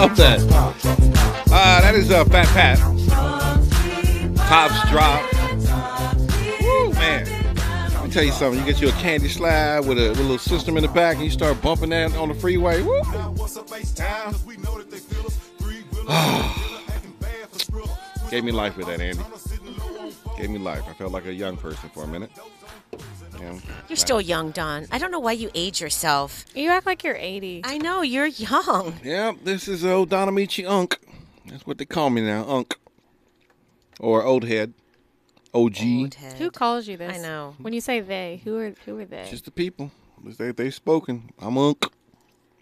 love that. Uh, that is uh, Fat Pat. Tops drop. Woo, man. Let me tell you something. You get you a candy slab with a, with a little system in the back and you start bumping that on the freeway. Woo. Gave me life with that, Andy. Gave me life. I felt like a young person for a minute. Yeah. You're still young, Don. I don't know why you age yourself. You act like you're 80. I know you're young. Yeah, this is old Don Amiche Unk. That's what they call me now, Unk. Or old head. OG. Old head. Who calls you this? I know. When you say they, who are who are they? Just the people. They they spoken. I'm Unk.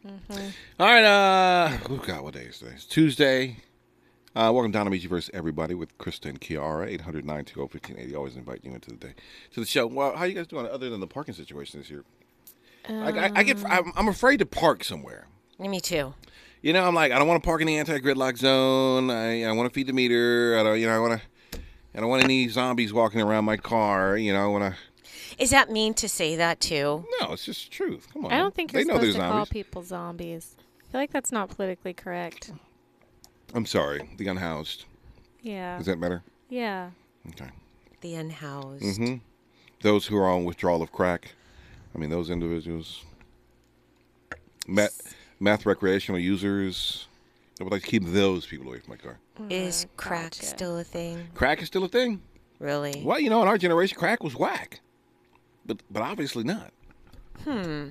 Mhm. All right, uh oh God, what day is today? It's Tuesday. Uh, welcome to Don Amiche versus everybody with Crysta and Kiara, 800 1580 Always invite you into the day to the show. Well, how you guys doing other than the parking situation this year? Like, I, I get, I'm, I'm afraid to park somewhere. Me too. You know, I'm like, I don't want to park in the anti-gridlock zone. I, I want to feed the meter. I don't, you know, I want to. I don't want any zombies walking around my car. You know, I want to. Is that mean to say that too? No, it's just the truth. Come on. I don't think they you're know supposed they're to call people zombies. I feel like that's not politically correct. I'm sorry. The unhoused. Yeah. Is that better? Yeah. Okay. The unhoused. Mm-hmm. Those who are on withdrawal of crack. I mean, those individuals. Meth, meth recreational users. I would like to keep those people away from my car. Is Mm, crack gotcha. still a thing? Crack is still a thing. Really? Well, you know, in our generation, crack was whack, but but obviously not. Hmm.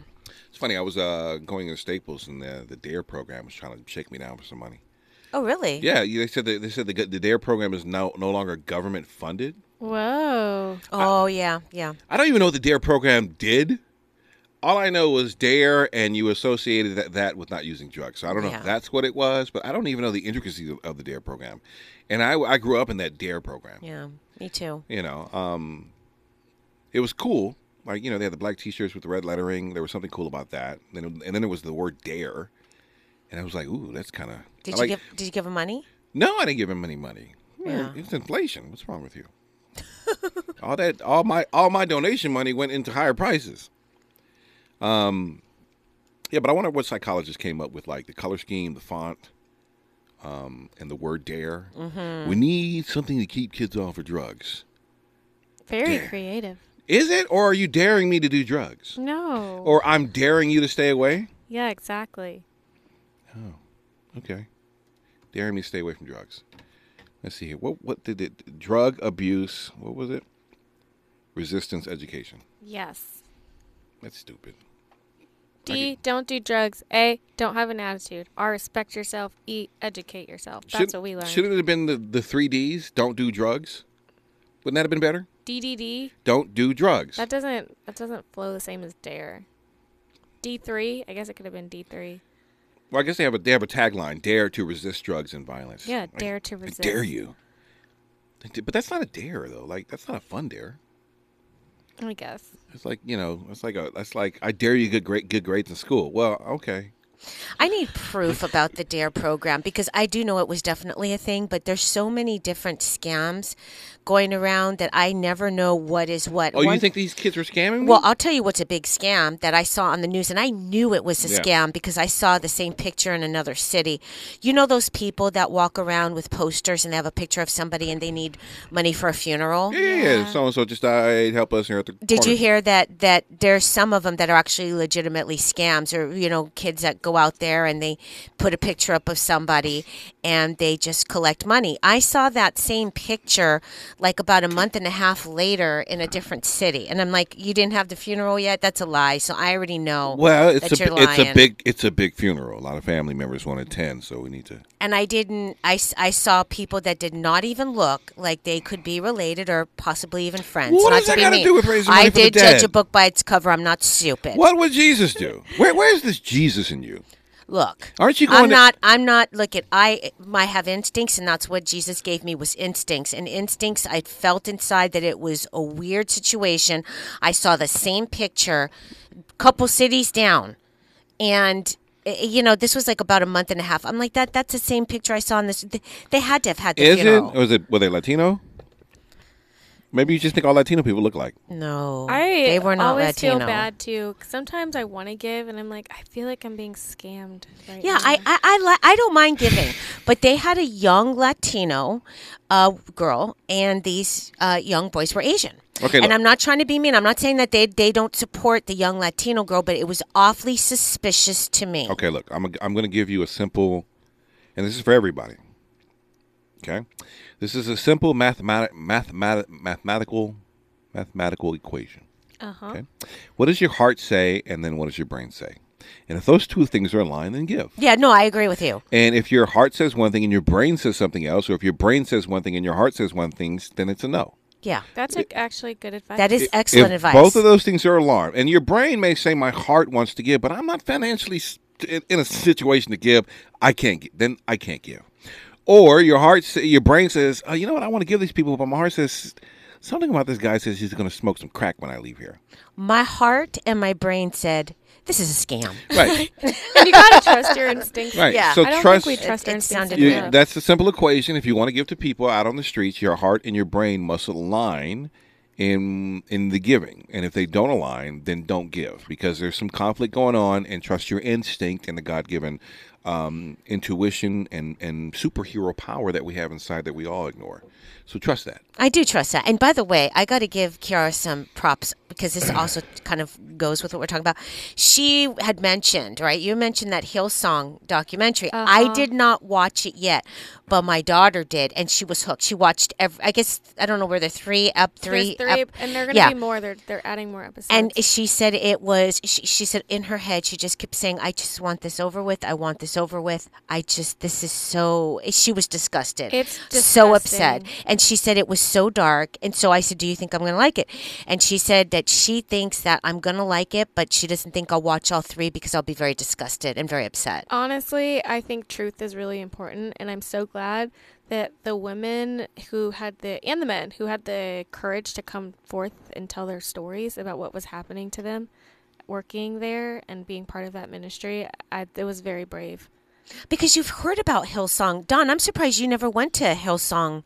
It's funny. I was uh, going to Staples, and the the Dare program was trying to shake me down for some money. Oh, really? Yeah, they said that, they said the the Dare program is now no longer government funded. Whoa. Oh, yeah, yeah. I don't even know what the Dare program did. All I know was Dare, and you associated that, that with not using drugs. So I don't know Yeah. if that's what it was, but I don't even know the intricacies of, of the Dare program. And I, I grew up in that Dare program. Yeah, me too. You know, um, it was cool. Like you know, they had the black T-shirts with the red lettering. There was something cool about that. Then and then there was the word Dare, and I was like, ooh, that's kind of. Did like, you give Did you give him money? No, I didn't give him any money. Yeah. It's inflation. What's wrong with you? all that, all my, all my donation money went into higher prices. Um, yeah, but I wonder what psychologists came up with, like the color scheme, the font, um, and the word "dare." Mm-hmm. We need something to keep kids off of drugs. Very Dare. creative. Is it, or are you daring me to do drugs, No. or I'm daring you to stay away? yeah, exactly. Oh, okay, daring me to stay away from drugs. Let's see here. What what did it? Drug abuse. What was it? Resistance education. Yes. That's stupid. D, don't do drugs. A, don't have an attitude. R, respect yourself. E, educate yourself. That's Shouldn't- what we learned. Shouldn't it have been the, the three D's? Don't do drugs. Wouldn't that have been better? DDD. Don't do drugs. That doesn't that doesn't flow the same as dare. D three. I guess it could have been D three. Well, I guess they have a they have a tagline: "Dare to resist drugs and violence." Yeah, Like, dare to resist. dare you. But that's not a dare though. Like that's not a fun dare. I guess. It's like you know, it's like a it's like I dare you get great good grades in school. Well, okay. I need proof about the DARE program because I do know it was definitely a thing, but there's so many different scams going around that I never know what is what. Oh, you think these kids are scamming? me? Well, I'll tell you what's a big scam that I saw on the news, and I knew it was a Yeah. scam because I saw the same picture in another city. You know those people that walk around with posters and they have a picture of somebody and they need money for a funeral? yeah, yeah, yeah. So and so just died. Help us here at the. Did corner. you hear that? That there's some of them that are actually legitimately scams, or you know, kids that go out there and they put a picture up of somebody and they just collect money. I saw that same picture like about a month and a half later in a different city, and I'm like, you didn't have the funeral yet? That's a lie. So I already know. Well, it's that a you're it's a big it's a big funeral. A lot of family members want to attend, so we need to. and I didn't. I I saw people that did not even look like they could be related or possibly even friends. What not does that got to do with raising money I for the did judge a book by its cover. I'm not stupid. What would Jesus do? Where where's this Jesus in you? Look, Aren't you going I'm to- not. I'm not. Look at. I. I have instincts, and that's what Jesus gave me was instincts. And instincts, I felt inside that it was a weird situation. I saw the same picture, couple cities down, and. eh, You know, this was like about a month and a half. I'm like that. That's the same picture I saw in this. They had to have had the Is funeral. it? Or is it? Were they Latino? Maybe you just think all Latino people look like. No, I they were not always Latino. feel bad too. Sometimes I want to give, and I'm like, I feel like I'm being scammed. Right Yeah, now. I I I, li- I don't mind giving, but they had a young Latino uh, girl, and these uh, young boys were Asian. Okay, and look. I'm not trying to be mean. I'm not saying that they they don't support the young Latino girl, but it was awfully suspicious to me. Okay, look, I'm I'm going to give you a simple, and this is for everybody. Okay, this is a simple mathematic mathematic mathematical mathematical equation. Uh-huh. Okay, what does your heart say, and then what does your brain say? And if those two things are aligned, then give. Yeah, no, I agree with you. And if your heart says one thing and your brain says something else, or if your brain says one thing and your heart says one thing, then it's a no. Yeah, That's like actually good advice. that is excellent if advice. Both of those things are alarmed, and your brain may say, "My heart wants to give, but I'm not financially in in a situation to give. I can't. gi- Then I can't give." Or your heart, sa- your brain says, oh, "You know what? I want to give these people," but my heart says something about this guy says he's going to smoke some crack when I leave here. my heart and my brain said, "This is a scam." Right. and you gotta trust your instincts. Right. Yeah. So I don't trust. think we trust It- our instincts sounded you- enough. that's the simple equation. If you want to give to people out on the streets, your heart and your brain must align in in the giving. And if they don't align, then don't give because there's some conflict going on. And trust your instinct and the God given um, intuition and and superhero power that we have inside that we all ignore. So trust that. I do trust that. And by the way, I got to give Kiara some props because this also kind of goes with what we're talking about. She had mentioned, right? You mentioned that Hillsong documentary. I uh-huh. did not watch it yet, but my daughter did, and she was hooked. She watched every. I guess I don't know where they're three up, three, three, up- and they're gonna yeah. be more. They're they're adding more episodes. And she said it was. She, she said in her head, she just kept saying, "I just want this over with. I want this over with. I just this is so." She was disgusted. It's disgusting. so upset, disgusting. And she said it was so dark. And so I said, "Do you think I'm going to like it?" And she said that she thinks that I'm going to like it, but she doesn't think I'll watch all three because I'll be very disgusted and very upset. Honestly, I think truth is really important, and I'm so glad that the women who had the and the men who had the courage to come forth and tell their stories about what was happening to them working there and being part of that ministry, I, it was very brave. Because you've heard about Hillsong, Don. I'm surprised you never went to Hillsong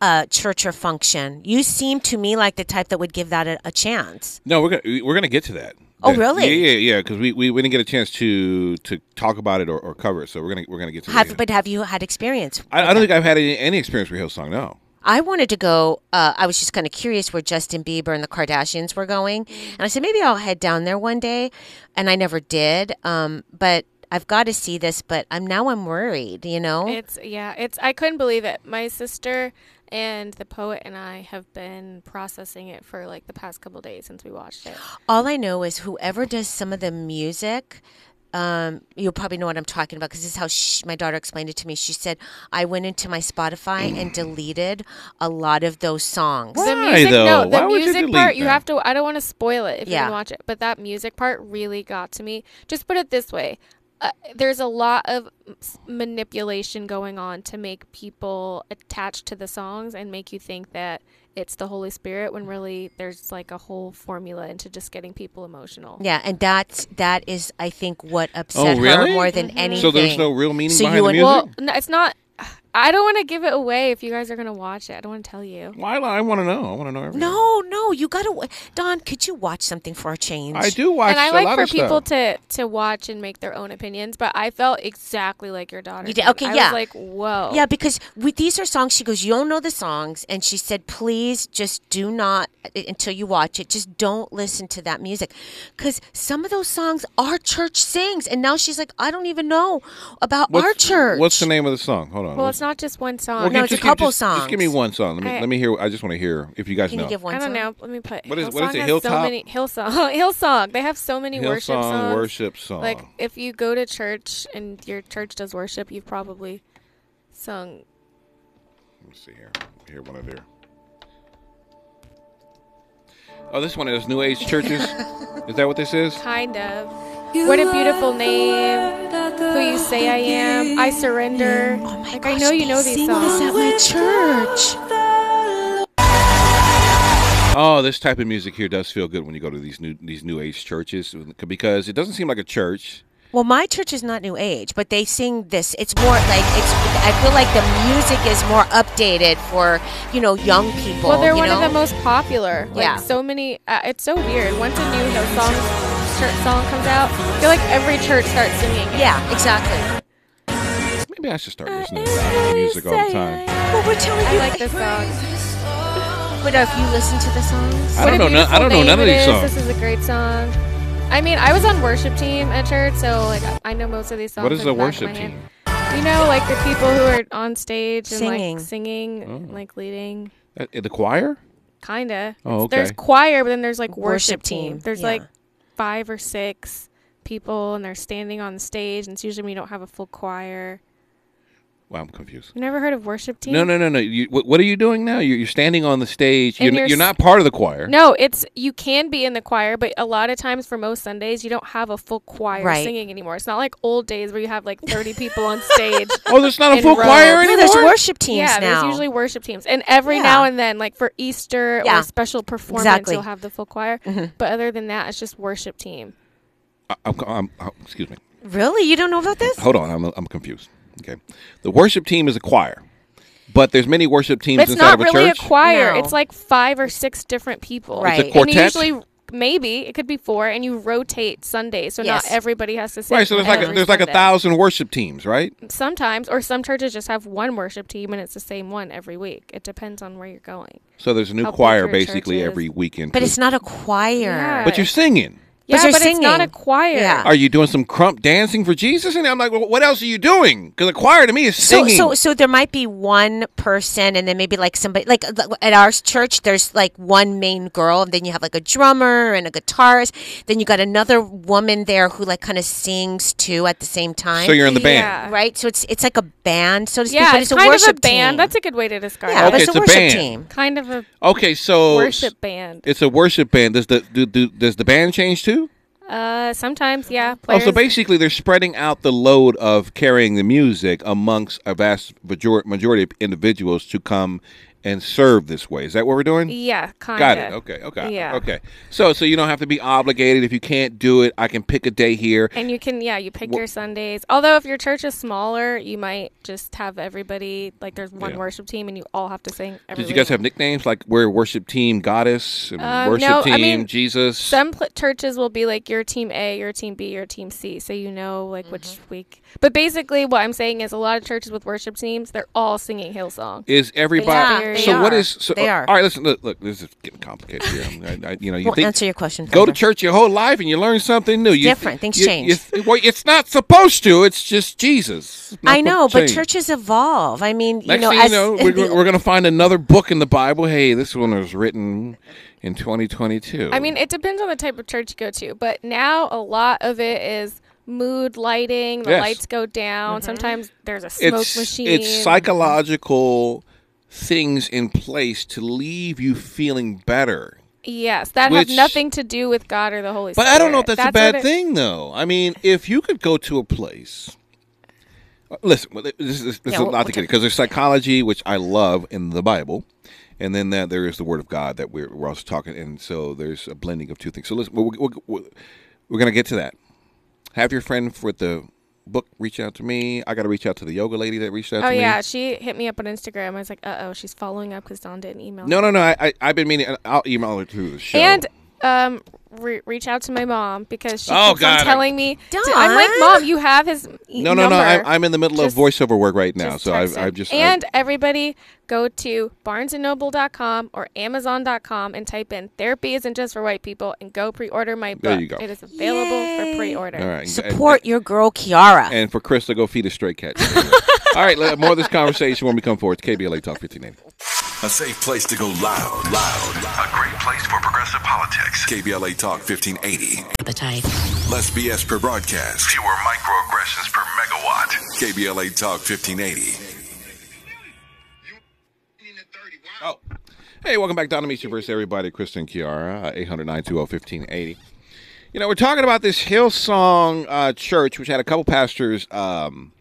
uh, church or function. You seem to me like the type that would give that a, a chance. No, we're gonna we're gonna get to that. Oh, That- really? Yeah, yeah, yeah. Because we, we, we didn't get a chance to to talk about it or, or cover it, so we're gonna we're gonna get to Have that. but have you had experience? I, I don't think I've had any, any experience with Hillsong. No. I wanted to go. Uh, I was just kind of curious where Justin Bieber and the Kardashians were going, and I said maybe I'll head down there one day, and I never did. Um, but I've got to see this. But I'm now I'm worried. You know, It's yeah, it's I couldn't believe it. My sister and the poet and I have been processing it for like the past couple days since we watched it. all I know is whoever does some of the music. Um, you'll probably know what I'm talking about because this is how sh my daughter explained it to me. She said I went into my Spotify and deleted a lot of those songs. Why, the music, though? no, the Why would you music delete part you have to. I don't want to spoil it if Yeah. you can watch it, but that music part really got to me. Just put it this way: uh, there's a lot of manipulation going on to make people attached to the songs and make you think that it's the Holy Spirit when really there's like a whole formula into just getting people emotional. Yeah, and that's that is I think what upset Oh, really? her more than anything. So there's no real meaning So behind you the music. Well, no, it's not. I don't want to give it away if you guys are gonna watch it. I don't want to tell you. Why? I want to know. I want to know everything. No, no, you gotta. Don, could you watch something for a change? I do watch and I a like lot for people stuff. to to watch and make their own opinions, but I felt exactly like your daughter. You did? did. Okay, I yeah. was like, whoa. Yeah, because we, these are songs. She goes, you don't know the songs, and she said, please just do not uh, until you watch it. Just don't listen to that music, because some of those songs our church sings, and now she's like, I don't even know about What's, our church. What's the name of the song? Hold on. Well, it's not just one song. Well, No, give- it's a just give- couple just, Just give me one song. Let me I- let me hear. I just want to hear if you guys Can know. you give one I don't song? know. Let me put. What is- Hillsong what is it, has Hilltop? So many Hillsong. Hillsong. They have so many worship songs. worship song. Like if you go to church and your church does worship, you've probably sung. Let me see here. Hear one of their. Oh, this one is New Age churches. is that what this is? Kind of. What a beautiful name. Who you say I am. I surrender. Oh my like gosh, I know you know these sing songs. this at my church. Oh, this type of music here does feel good when you go to these new these New Age churches because it doesn't seem like a church. Well, my church is not New Age, but they sing this. It's more like it's. I feel like the music is more updated for you know young people. Well, they're you one know? of the most popular. Like, Yeah. So many. Uh, it's so weird. Once a new Hillsong church song comes out, I feel like every church starts singing it. Yeah, exactly. Maybe I should start listening to that music all the time. Well, we're telling I you. like this song. But if you listen to the songs, I What don't a know. no- I don't know name none of it these is. songs. This is a great song. I mean, I was on worship team at church, so like I know most of these songs. What is like a the back of worship my hand. team? You know, like the people who are on stage and Singing. like singing, Oh. like leading. Uh, the choir? Kinda. Oh, It's- There's okay. choir, but then there's like worship, Worship team. team, There's yeah. like five or six people, and they're standing on the stage. And it's usually when you don't have a full choir. Well, I'm confused. You never heard of worship team? No, no, no, no. You, what, what are you doing now? You're, you're standing on the stage. You're, you're you're not part of the choir. No, it's you can be in the choir, but a lot of times for most Sundays you don't have a full choir Right. singing anymore. It's not like old days where you have like 30 people on stage. Oh, there's not a full row. choir No, no, anymore. there's worship teams yeah, now. there's usually worship teams, and every Yeah. now and then, like for Easter Yeah. or special performance, Exactly. you'll have the full choir. Mhm. But other than that, it's just worship team. I- I'm, I'm, oh, excuse me. really, you don't know about this? Hold on. I'm, I'm confused. Okay. The worship team is a choir, but there's many worship teams It's inside of a really church. a choir. No. It's like five or six different people. Right. It's a quartet. And usually maybe it could be four, and you rotate Sunday, so Yes. not everybody has to sing. right. So there's like a, every there's like a thousand worship teams, right? Sometimes, or some churches just have one worship team, and it's the same one every week. It depends on where you're going. So there's a new How choir basically every weekend. But it's not a choir. Yeah. But you're singing. Yeah, you're but it's not a choir. Yeah. Are you doing some krump dancing for Jesus? And I'm like, well, what else are you doing? Because a choir to me is So, singing. so, so there might be one person, and then maybe like somebody, like at our church, there's like one main girl, and then you have like a drummer and a guitarist. Then you got another woman there who like kind of sings too at the same time. So you're in the band. Yeah. right? So it's it's like a band, so to speak, Yeah, but it's, it's, a kind worship of a band. team. That's a good way to describe yeah, it. Okay, it's a a worship band. team. Kind of a Okay, so worship band. It's a worship band. Does the do, do, does the band change too? Uh, sometimes, yeah. Oh, so basically they're spreading out the load of carrying the music amongst a vast majority of individuals to come and serve this way. Is that what we're doing? yeah, kind of. Got it. Okay. Okay. Yeah. Okay. So so you don't have to be obligated if you can't do it. I can pick a day here. And you can, yeah, you pick Wha- your Sundays. Although if your church is smaller, you might just have everybody like there's one Yeah. worship team and you all have to sing. Every Did you guys week. have nicknames like we're worship team goddess and Uh, worship no, I team mean, Jesus? Some pl- churches will be like your team A, your team B, your team C, so you know like which Mm-hmm. week. But basically, what I'm saying is a lot of churches with worship teams, they're all singing Hillsong. is everybody? Yeah, they so what are. is? So, They uh, are. All right, listen. Look, look this is getting complicated here. I'm- I, I, you know, you We'll think answer your question. go to church your whole life and you learn something new. You, different. Things you- change. you- well, it's not supposed to. It's just Jesus. It's I know, but churches evolve. I mean, you Next know, thing as you know, we're, we're going to find another book in the Bible. Hey, this one was written in 2022. I mean, it depends on the type of church you go to, but now a lot of it is mood lighting. The Yes. lights go down. Sometimes there's a smoke it's machine. it's psychological things in place to leave you feeling better. Yes, that Which- have nothing to do with God or the Holy But Spirit. But I don't know if that's, a bad it- thing, though. I mean, if you could go to a place. Uh, Listen, this is, Yeah, a lot we'll to get because there's psychology, which I love in the Bible, and then that there is the Word of God that we're, we're also talking, and so there's a blending of two things. So listen, we're, we're, we're, we're going to get to that. Have your friend with the book reach out to me. I got to reach out to the yoga lady that reached out Oh to me. yeah, she hit me up on Instagram. I was like, uh oh, she's following up because Don didn't email. Me. No, no, no. I, I I've been meaning. I'll email her through the show. And um, re- reach out to my mom because she Oh, keeps God, on telling me. to- I'm like, mom, you have his e- no, no, no. I, I'm in the middle Just- of voiceover work right now, so I've, I've just and everybody go to barnesandnoble.com or amazon.com and type in therapy isn't just for white people and go pre-order my book There you go. it is available Yay. for pre-order all right. support your girl Kiara. And for Chris to go feed a stray cat. All right, more of this conversation when we come forward. It's KBLA Talk 1580. A safe place to go loud, loud. A great place for progressive politics. KBLA Talk 1580. appetite. Less BS per broadcast. Fewer microaggressions per megawatt. KBLA Talk 1580. Oh. Hey, welcome back. Don Amiche versus everybody. Kristen Kiara, 800 1580 You know, we're talking about this Hillsong uh, church, which had a couple pastors um,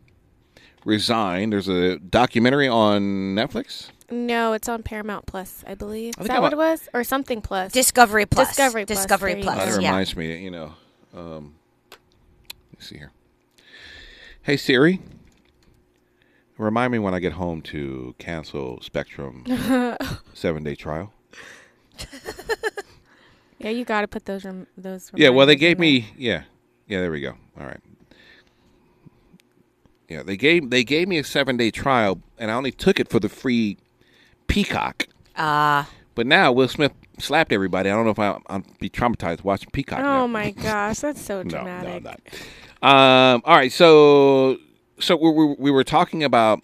resign. There's a documentary on Netflix. No it's on paramount plus i believe I is that I'm what it was or something plus Discovery Plus. Discovery Plus, Discovery there Plus. go. That yeah. reminds me, you know, um, let's see here. Hey Siri, remind me when I get home to cancel Spectrum seven day trial. Yeah, you got to put those rem- those. Yeah, well, they reminders in gave there. me yeah, yeah. There we go. All right. Yeah, they gave they gave me a seven day trial, and I only took it for the free Peacock. Ah, But now Will Smith slapped everybody. I don't know if I, I'll be traumatized watching Peacock. now. Oh my gosh, that's so No, dramatic. no, not. Um, all right, so so we, we, we were talking about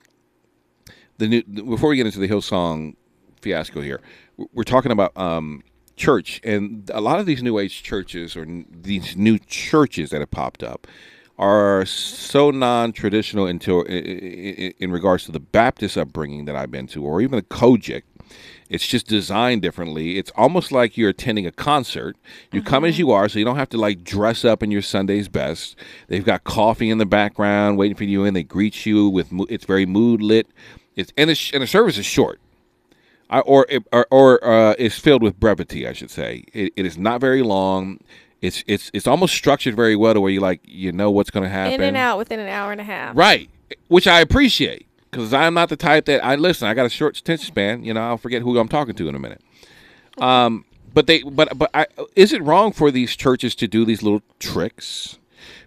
the new before we get into the Hillsong fiasco here. We're talking about um, church, and a lot of these new age churches or n- these new churches that have popped up are so non-traditional into i- i- i- in regards to the Baptist upbringing that I've been to, or even the COGIC. It's just designed differently. It's almost like you're attending a concert. You come as you are, so you don't have to like dress up in your Sunday's best. They've got coffee in the background waiting for you and They greet you with it's very mood lit. It's and the and the service is short. I, or it- or, or uh, is filled with brevity, I should say. It, it is not very long. It's it's it's almost structured very well to where you like you know what's going to happen. In and out within an hour and a half. Right, which I appreciate because I'm not the type that I listen. I got a short attention span. You know, I'll forget who I'm talking to in a minute. Um, but they, but but I, is it wrong for these churches to do these little tricks,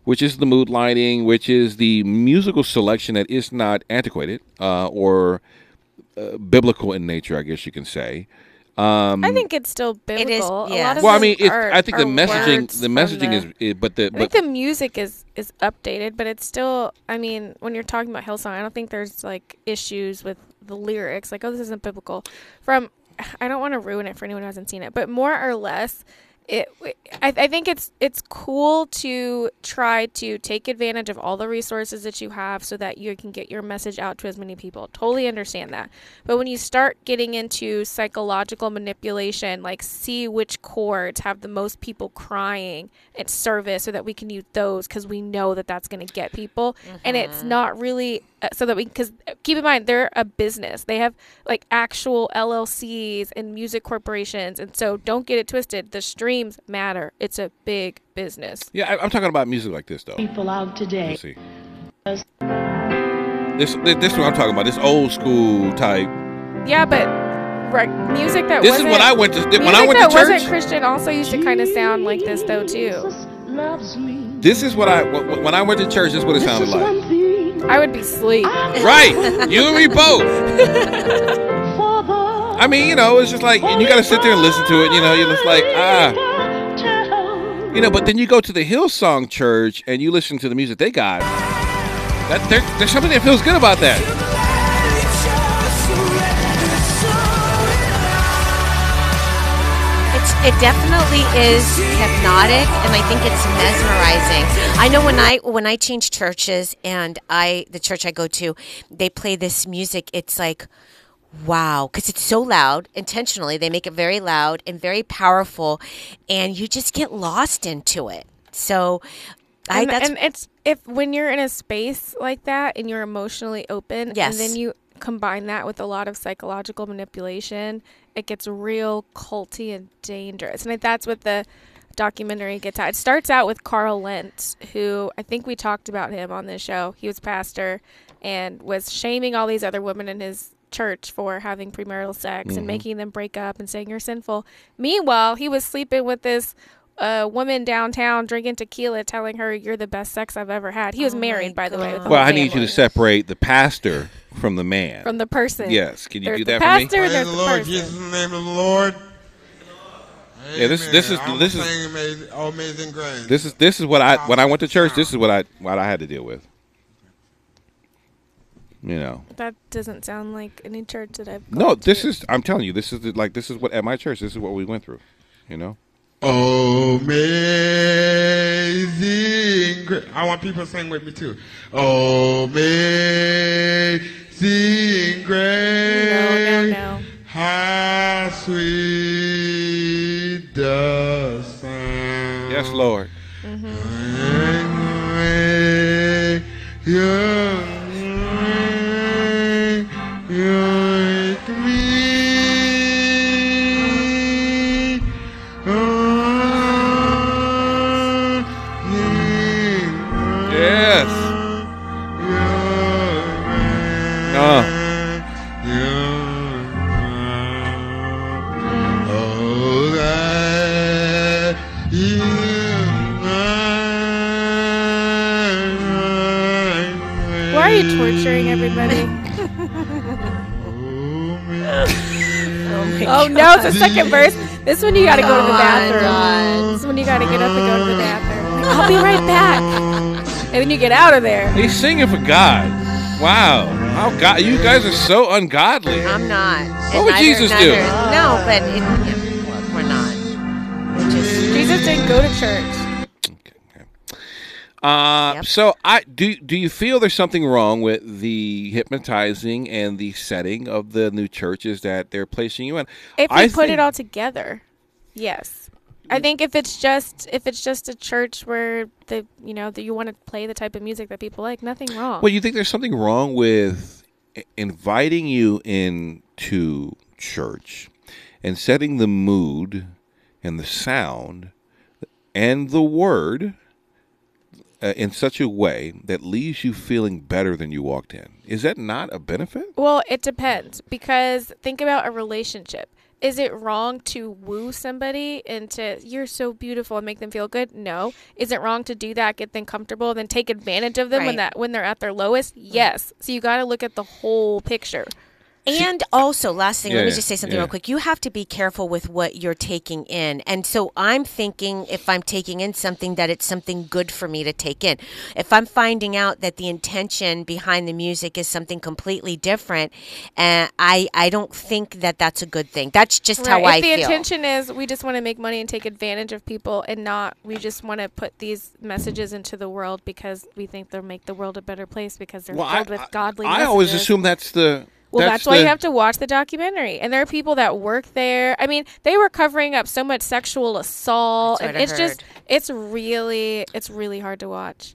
which is the mood lighting, which is the musical selection that is not antiquated uh, or uh, biblical in nature? I guess you can say. Um, I think it's still biblical. It is, A lot of Well, I mean, it, are- I think the messaging, the messaging the- is, is, but the I but think the music is is updated, but it's still. I mean, when you're talking about Hillsong, I don't think there's like issues with the lyrics. Like, oh, this isn't biblical. From, I don't want to ruin it for anyone who hasn't seen it, but more or less, it. I, I think it's it's cool to try to take advantage of all the resources that you have so that you can get your message out to as many people. Totally understand that, but when you start getting into psychological manipulation, like see which chords have the most people crying at service so that we can use those because we know that that's going to get people. And it's not really uh, so that we, because keep in mind, they're a business. They have like actual LLCs and music corporations. And so don't get it twisted. The streams matter, it's a big business. yeah, I, I'm talking about music like this though. people out today. Let's see. This this is what I'm talking about. This old school type. Yeah, but right, music that This is wasn't, what I went to when I went that to wasn't church. Christian also used to kind of sound like this though too. This is what I when I went to church. This is what it sounded like. I would be asleep. Right, you and me both. I mean, you know, it's just like and you got to sit there and listen to it. You know, you're just like ah, you know. But then you go to the Hillsong Church and you listen to the music they got. That there, there's something that feels good about that. It definitely is hypnotic, and I think it's mesmerizing. I know when I when I change churches, and I the church I go to, they play this music. It's like, wow, because it's so loud. Intentionally, they make it very loud and very powerful, and you just get lost into it. So, I and, that's and it's if when you're in a space like that and you're emotionally open Yes. and then you combine that with a lot of psychological manipulation it gets real culty and dangerous and that's what the documentary gets at it starts out with carl lentz who i think we talked about him on this show he was pastor and was shaming all these other women in his church for having premarital sex and mm-hmm. making them break up and saying you're sinful meanwhile he was sleeping with this a woman downtown drinking tequila, telling her you're the best sex I've ever had. He was Oh married, by the way. With the Well, I need you to separate the pastor from the man. from the person. Yes, can you There's do the that for me? Praise there's the the Lord person. Jesus in the name of the Lord. Yeah, this- this is- this I'm is- amazing, oh, amazing grace. This is this is what I when I went to church. This is what I what I had to deal with. You know, That doesn't sound like any church that I've. no, this to. is I'm telling you, this is the, like this is what at my church. This is what we went through. You know, Amazing grace. I want people to sing with me too. Amazing grace. No, no, no. How sweet the sound. yes, Lord. Mm-hmm. Yes. The second verse. This one you gotta go to the bathroom. This one you gotta get up and go to the bathroom. I'll be right back. And then you get out of there. He's singing for God. Wow. How God you guys are so ungodly. I'm not. What would Jesus do? No, but it, yeah, we're not. We're just Jesus didn't go to church. Uh, Yep. So I do. Do you feel there's something wrong with the hypnotizing and the setting of the new churches that they're placing you in? If you I put think- it all together, yes. I think if it's just if it's just a church where the you know that you want to play the type of music that people like, nothing wrong. Well, you think there's something wrong with inviting you into church and setting the mood and the sound and the word uh, in such a way that leaves you feeling better than you walked in. Is that not a benefit? Well, it depends because think about a relationship. Is it wrong to woo somebody into you're so beautiful and make them feel good? No. Is it wrong to do that, get them comfortable, then take advantage of them when that when they're at their lowest? Yes. So you got to look at the whole picture. And also, last thing, let Yeah, me just say something yeah. real quick. You have to be careful with what you're taking in. And so I'm thinking if I'm taking in something, that it's something good for me to take in. If I'm finding out that the intention behind the music is something completely different, uh, I, I don't think that that's a good thing. That's just how Right. I feel. if the intention is we just want to make money and take advantage of people and not we just want to put these messages into the world because we think they'll make the world a better place because they're filled with godly I always assume that's the. Well, that's, why the- you have to watch the documentary. And there are people that work there. I mean, they were covering up so much sexual assault, That's and I it's just it's really it's really hard to watch.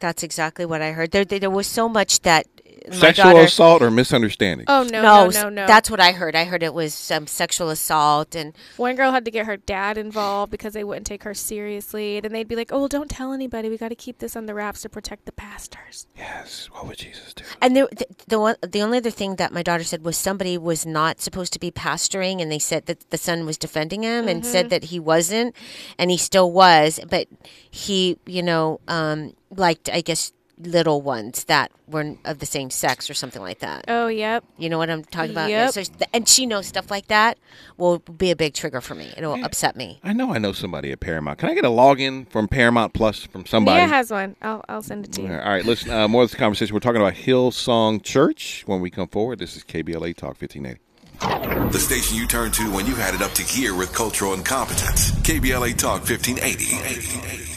That's exactly what I heard. There, there, there was so much that my sexual daughter. assault or misunderstanding. Oh no, no, no, no, no. that's what I heard. I heard it was um, sexual assault and One girl had to get her dad involved because they wouldn't take her seriously. And they'd be like, "Oh, well, don't tell anybody. We got to keep this on the wraps to protect the pastors." Yes. What would Jesus do? And the, the the one, the only other thing that my daughter said was somebody was not supposed to be pastoring, and they said that the son was defending him and said that he wasn't, and he still was, but he, you know, um, liked I guess little ones that were of the same sex or something like that. Oh, yep. You know what I'm talking about? Yep. So, and she knows stuff like that will be a big trigger for me. It'll upset me. I know I know somebody at Paramount. Can I get a login from Paramount Plus from somebody? Mia has one. I'll I'll send it to you. All right, listen. Uh, more of this conversation. We're talking about Hillsong Church when we come forward. This is KBLA Talk 1580. The station you turn to when you had it up to gear with cultural incompetence. KBLA Talk 1580.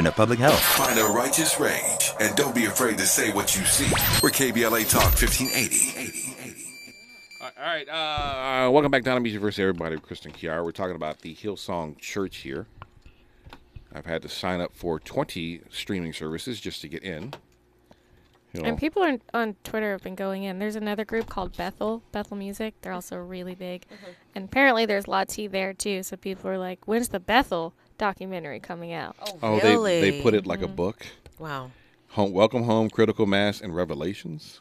In a public health. Find a righteous rage and don't be afraid to say what you see. We're KBLA Talk 1580. All right. Uh, welcome back down to Music versus Everybody with Kristen Kiara. We're talking about the Hillsong Church here. I've had to sign up for 20 streaming services just to get in. You know, And people on, on Twitter have been going in. There's another group called Bethel, Bethel Music. They're also really big. And apparently there's Lati there too. So people are like, when's the Bethel documentary coming out? oh, really? they, they put it like a Mm-hmm. book. Wow. Home, Welcome Home, Critical Mass, and Revelations.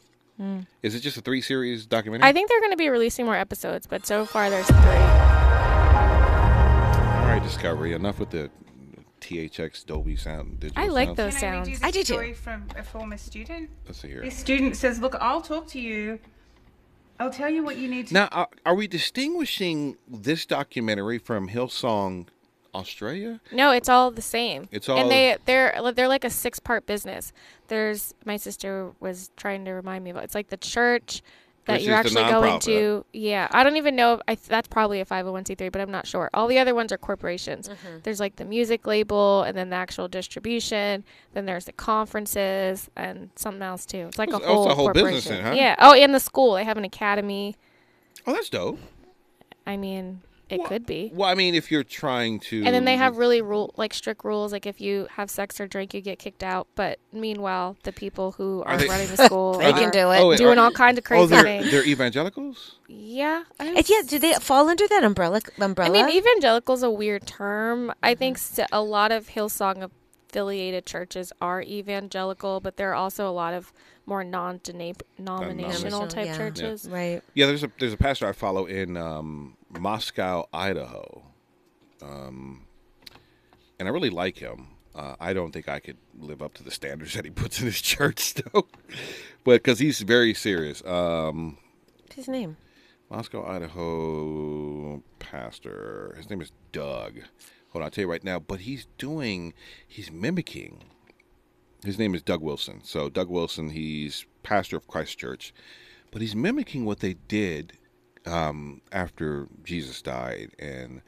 Is it just a three series documentary? Mm. I think they're going to be releasing more episodes, but so far there's three. All right, Discovery. Enough with the THX Dolby Sound. Digital I like sounds. those Can I read you sounds. the I do too. from a former student? Let's see here. This student says, "Look, I'll talk to you. I'll tell you what you need to." Now, are, are we distinguishing this documentary from Hillsong Australia? No, it's all the same. It's all- and they they're they're like a six part business. There's my sister was trying to remind me about. It's like the church that Which you're actually going to. Yeah, I don't even know. If I that's probably a 501c3, but I'm not sure. All the other ones are corporations. Mm-hmm. There's like the music label, and then the actual distribution. Then there's the conferences and something else too. It's like a whole a whole business corporation. then, huh? Yeah. Oh, and the school they have an academy. Oh, that's dope. I mean, it could be. Well, I mean, if you're trying to. And then they have really rule like strict rules. Like if you have sex or drink, you get kicked out. But meanwhile, the people who are, they- running the school They are can do it. Oh, wait, doing are- all kinds of Oh, crazy they're, things. they're evangelicals? yeah, And yeah, do they fall under that umbrella? Umbrella. I Umbrella. mean, evangelical's a weird term. I think Mm-hmm. s- a lot of Hillsong affiliated churches are evangelical, but there are also a lot of more non-denominational type Yeah. churches. right. Yeah, there's a there's a pastor I follow in um, Moscow, Idaho. Um, and I really like him. Uh, I don't think I could live up to the standards that he puts in his church, though, but because he's very serious. Um, What's his name? Moscow, Idaho pastor. His name is Doug. Hold on, I'll tell you right now. But he's doing, he's mimicking. His name is Doug Wilson. So Doug Wilson, he's pastor of Christ Church, but he's mimicking what they did um, after Jesus died and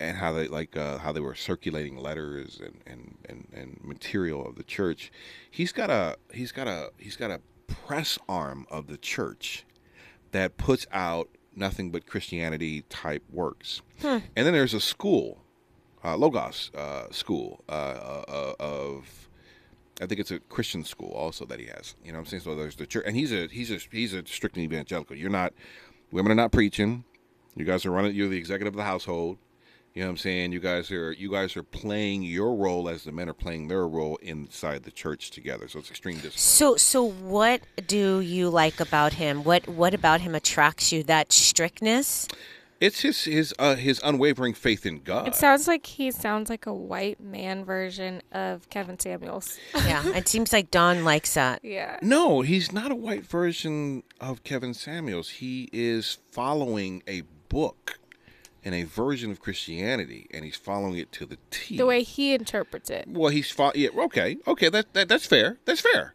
and how they like uh, how they were circulating letters and, and, and, and material of the church. He's got a he's got a he's got a press arm of the church that puts out nothing but Christianity type works. And then there's a school, uh, Logos uh, school uh, uh, of, I think it's a Christian school also that he has. You know what I'm saying? So there's the church, and he's a he's a he's a strictly evangelical. You're not, women are not preaching. You guys are running. You're the executive of the household. You know what I'm saying? You guys are you guys are playing your role as the men are playing their role inside the church together. So it's extreme discipline. So, so what do you like about him? What what about him attracts you? That strictness? It's his his uh, his unwavering faith in God. It sounds like he sounds like a white man version of Kevin Samuels. Yeah, it seems like Don likes that. yeah. No, he's not a white version of Kevin Samuels. He is following a book and a version of Christianity, and he's following it to the T. The way he interprets it. Well, he's fo- yeah. Okay, okay. That, that that's fair. That's fair.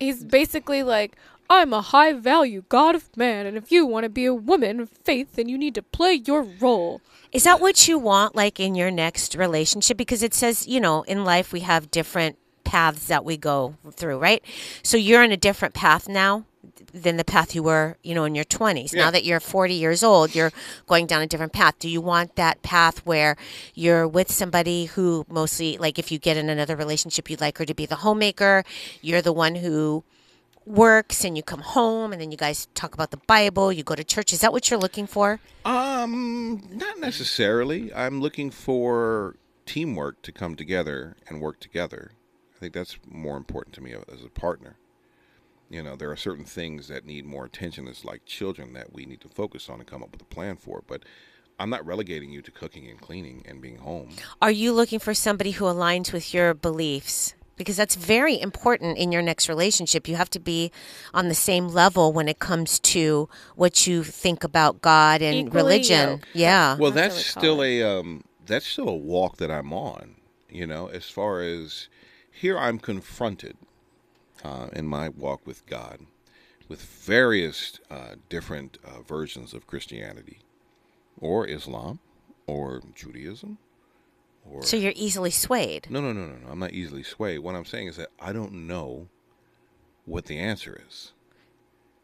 He's basically like, I'm a high value God of man, and if you want to be a woman of faith, then you need to play your role. Is that what you want, like in your next relationship? Because it says, you know, in life we have different paths that we go through, right? So you're in a different path now than the path you were, you know, in your 20s. Yeah. Now that you're 40 years old, you're going down a different path. Do you want that path where you're with somebody who mostly, like, if you get in another relationship, you'd like her to be the homemaker, you're the one who works and you come home and then you guys talk about the Bible, you go to church. Is that what you're looking for? Um, not necessarily. I'm looking for teamwork to come together and work together. I think that's more important to me as a partner. You know, there are certain things that need more attention as like children that we need to focus on and come up with a plan for. But I'm not relegating you to cooking and cleaning and being home. Are you looking for somebody who aligns with your beliefs? Because that's very important in your next relationship. You have to be on the same level when it comes to what you think about God and Equally religion. yoked. Yeah. Well, That's that's, what we call still a um, that's still a walk that I'm on. You know, as far as here, I'm confronted uh, in my walk with God with various uh, different uh, versions of Christianity, or Islam, or Judaism, or so you're easily swayed. no, no, no, no, no. I'm not easily swayed. What I'm saying is that I don't know what the answer is.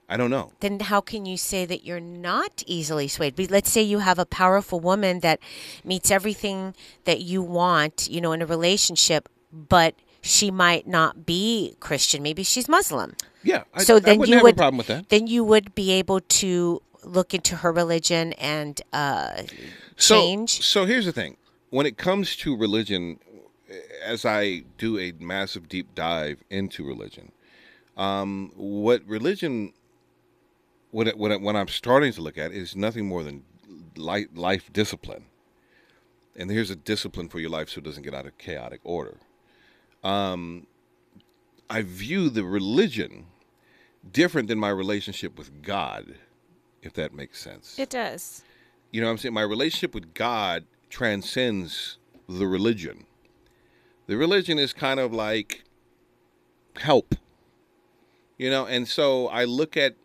I don't know. Then how can you say that you're not easily swayed? But let's say you have a powerful woman that meets everything that you want, you know, in a relationship, but she might not be Christian. Maybe she's Muslim. Yeah. I, so then you have would a problem with that. Then you would be able to look into her religion and uh, so, change. So here's the thing: when it comes to religion, as I do a massive deep dive into religion, um, what religion, what it, what, it, what I'm starting to look at is nothing more than life, life discipline. And here's a discipline for your life so it doesn't get out of chaotic order. Um, I view the religion different than my relationship with God, if that makes sense. It does. You know what I'm saying? My relationship with God transcends the religion. The religion is kind of like help. You know, and so I look at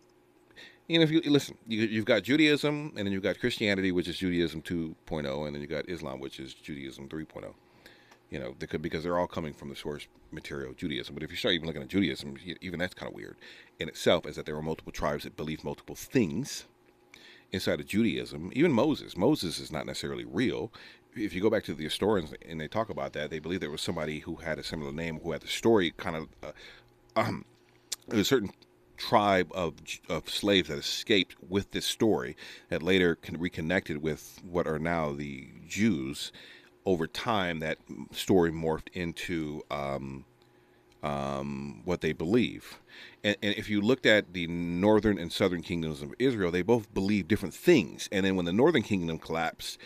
you know if you listen, you, you've got Judaism and then you've got Christianity which is Judaism 2.0 and then you've got Islam which is Judaism 3.0. You know, they could because they're all coming from the source material Judaism. But if you start even looking at Judaism, even that's kind of weird in itself, is that there are multiple tribes that believe multiple things inside of Judaism, even Moses. Moses is not necessarily real. If you go back to the historians and they talk about that, they believe there was somebody who had a similar name who had the story kind of. Uh, um, a certain tribe of of slaves that escaped with this story that later con- reconnected with what are now the Jews. Over time, that story morphed into um, um, what they believe. And, and if you looked at the northern and southern kingdoms of Israel, they both believe different things. And then when the northern kingdom collapsed,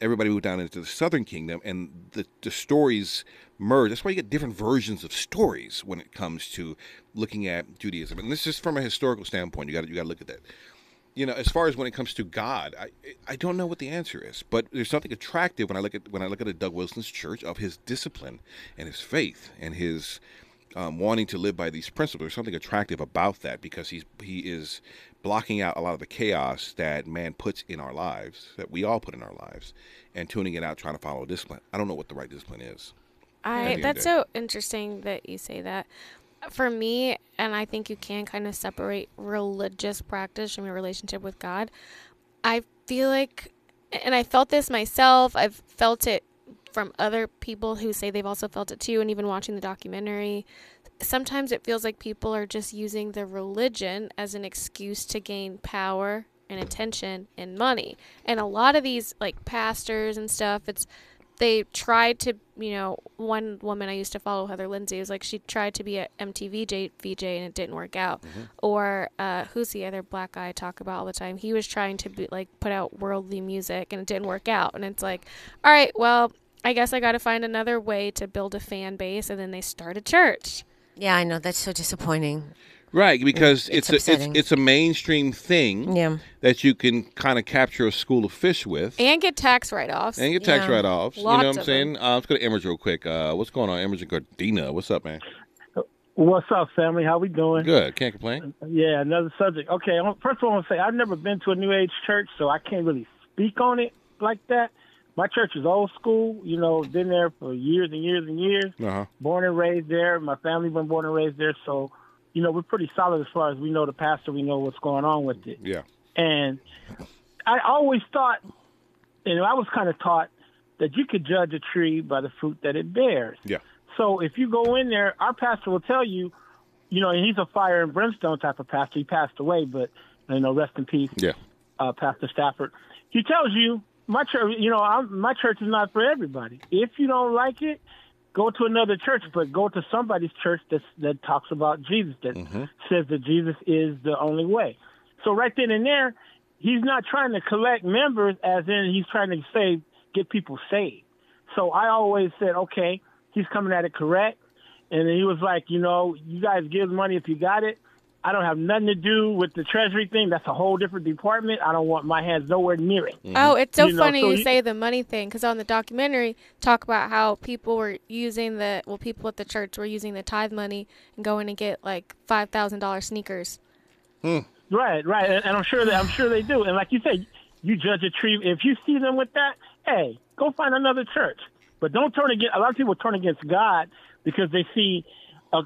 everybody moved down into the Southern Kingdom, and the the stories merged. That's why you get different versions of stories when it comes to looking at Judaism. And this is from a historical standpoint. You got you got to look at that. You know, as far as when it comes to God, I I don't know what the answer is, but there's something attractive when I look at when I look at a Doug Wilson's church of his discipline and his faith and his um, wanting to live by these principles. There's something attractive about that because he's he is blocking out a lot of the chaos that man puts in our lives, that we all put in our lives, and tuning it out, trying to follow discipline. I don't know what the right discipline is. I end of the that's so interesting that you say that. For me, and I think you can kind of separate religious practice from your relationship with God. I feel like, and I felt this myself. I've felt it from other people who say they've also felt it too, and even watching the documentary. Sometimes it feels like people are just using the religion as an excuse to gain power and attention and money. And a lot of these like pastors and stuff, it's they tried to, you know, one woman I used to follow, Heather Lindsey, was like she tried to be a MTV J- VJ and it didn't work out. Or uh, who's the other black guy I talk about all the time? He was trying to be like put out worldly music and it didn't work out. And it's like, all right, well, I guess I got to find another way to build a fan base. And then they start a church. Yeah, I know that's so disappointing. Right, because It's it's, a, it's it's a mainstream thing Yeah. that you can kind of capture a school of fish with. And get tax write offs. And get tax Yeah. write-offs. you know what I'm saying? Uh, let's go to Emers real quick. Uh, what's going on, Emers and Gardena? What's up, man? What's up, family? How we doing? Good. Can't complain. Yeah, another subject. Okay, first of all, I want to say I've never been to a New Age church, so I can't really speak on it like that. My church is old school. You know, been there for years and years and years. Uh-huh. Born and raised there. My family been born and raised there, so you know we're pretty solid as far as we know the pastor. We know what's going on with it. Yeah. And I always thought, and I was kind of taught that you could judge a tree by the fruit that it bears. Yeah. So if you go in there, our pastor will tell you, you know, and he's a fire and brimstone type of pastor. He passed away, but you know, rest in peace, Yeah. uh, Pastor Stafford. He tells you, my church, you know, I'm, my church is not for everybody. If you don't like it, go to another church, but go to somebody's church that that talks about Jesus, that mm-hmm. says that Jesus is the only way. So right then and there, he's not trying to collect members, as in he's trying to say get people saved. So I always said, okay, he's coming at it correct. And then he was like, you know, you guys give money if you got it. I don't have nothing to do with the treasury thing. That's a whole different department. I don't want my hands nowhere near it. Mm-hmm. Oh, it's so You know, funny so you you- say the money thing because on the documentary talk about how people were using the well, people at the church were using the tithe money and going to get like five thousand dollars sneakers. Hmm. Right, right, and, and I'm sure that I'm sure they do. And like you said, you judge a tree if you see them with that. Hey, go find another church, but don't turn against. A lot of people turn against God because they see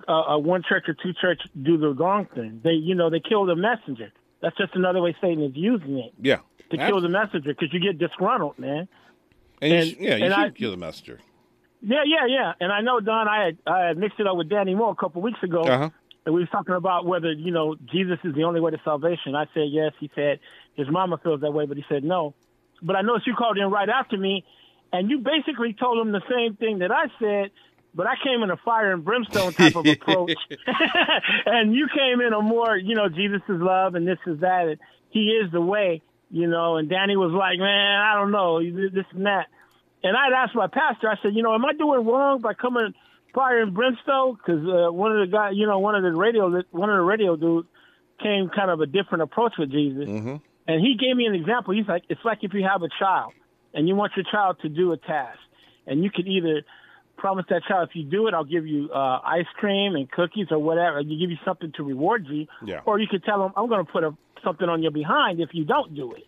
a, a, a one church or two church do the wrong thing. They, you know, they kill the messenger. That's just another way Satan is using it Yeah. to kill the messenger because you get disgruntled, man. And, you and- sh- yeah, you and should I- kill the messenger. Yeah, yeah, yeah. And I know Don, I had I had mixed it up with Danny Moore a couple weeks ago. Uh-huh. And we was talking about whether, you know, Jesus is the only way to salvation. I said yes. He said his mama feels that way, but he said no. But I noticed you called in right after me, and you basically told him the same thing that I said, but I came in a fire and brimstone type of approach. and you came in a more, you know, Jesus is love and this is that. And he is the way, you know. And Danny was like, man, I don't know, this and that. And I'd asked my pastor, I said, you know, am I doing wrong by coming fire and brimstone? Because uh, one of the guys, you know, one of the radio, one of the radio dudes came kind of a different approach with Jesus. And he gave me an example. He's like, it's like if you have a child and you want your child to do a task, and you could either promise that child, if you do it, I'll give you uh, ice cream and cookies or whatever. You give you something to reward you, Yeah. or you could tell them, I'm going to put a, something on your behind if you don't do it.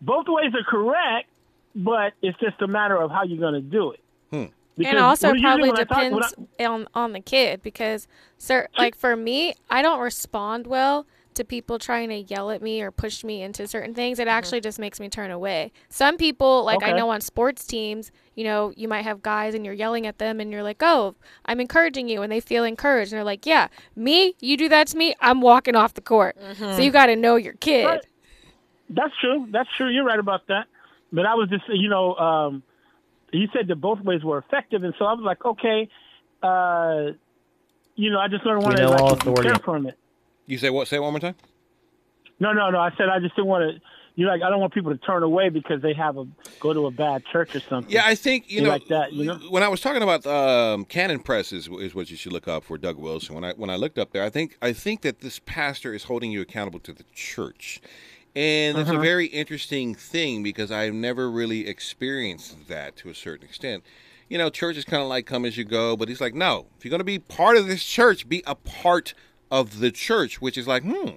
Both ways are correct, but it's just a matter of how you're going to do it. Because and also probably when I talk- when depends on on the kid because sir like for me i don't respond well to people trying to yell at me or push me into certain things it actually just makes me turn away some people like i know on sports teams you know you might have guys and you're yelling at them and you're like oh i'm encouraging you and they feel encouraged and they're like yeah me you do that to me i'm walking off the court so you got to know your kid Right. That's true. That's true. You're right about that. But I was just, you know, um, he said that both ways were effective, and so I was like, okay, uh, you know, I just don't want to know all like, authority. care from it. You say what? Say it one more time. No, no, no. I said I just didn't want to, you're like, I don't want people to turn away because they have a go to a bad church or something. Yeah, I think you know like that, you know? when I was talking about um, Canon Press is, is what you should look up for Doug Wilson. When I when I looked up there, I think I think that this pastor is holding you accountable to the church, and it's a Uh-huh. very interesting thing because I've never really experienced that to a certain extent. You know, church is kind of like come as you go, but he's like, no, if you're going to be part of this church, be a part of the church, which is like, hmm,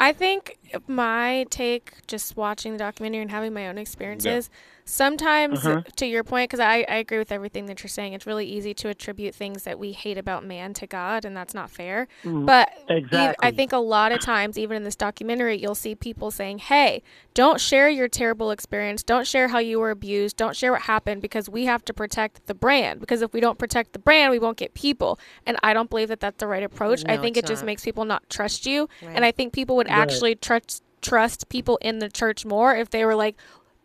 I think my take, just watching the documentary and having my own experiences, sometimes Uh-huh. to your point, because I, I agree with everything that you're saying, it's really easy to attribute things that we hate about man to God, and that's not fair. But ev- I think a lot of times, even in this documentary, you'll see people saying, hey, don't share your terrible experience. Don't share how you were abused. Don't share what happened because we have to protect the brand. Because if we don't protect the brand, we won't get people. And I don't believe that that's the right approach. I think it it's just makes people not trust you. Right. And I think people would Right. actually trust trust people in the church more if they were like,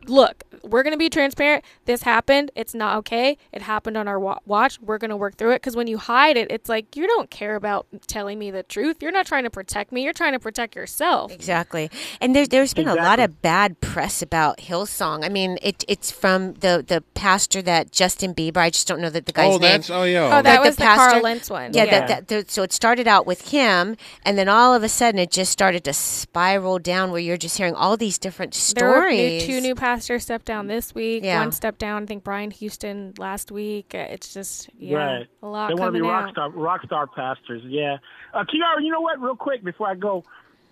look, we're going to be transparent. This happened. It's not okay. It happened on our wa- watch. We're going to work through it. Because when you hide it, it's like you don't care about telling me the truth. You're not trying to protect me. You're trying to protect yourself. Exactly. And there, there's been a lot of bad press about Hillsong. I mean, it, it's from the, the pastor that Justin Bieber, I just don't know that the guy's oh, name. that's oh yeah, Oh, But that the was the pastor- Carl Lentz one. Yeah, Yeah. That, that, the, so it started out with him, and then all of a sudden it just started to spiral down where you're just hearing all these different stories. There were new, stories. two new pastors stepped down this week. Yeah. One stepped down. I think Brian Houston last week. Uh, It's just yeah, Right. a lot They want to be rock out. star, rock star pastors. Yeah. Uh, Kiara, you know what? Real quick before I go,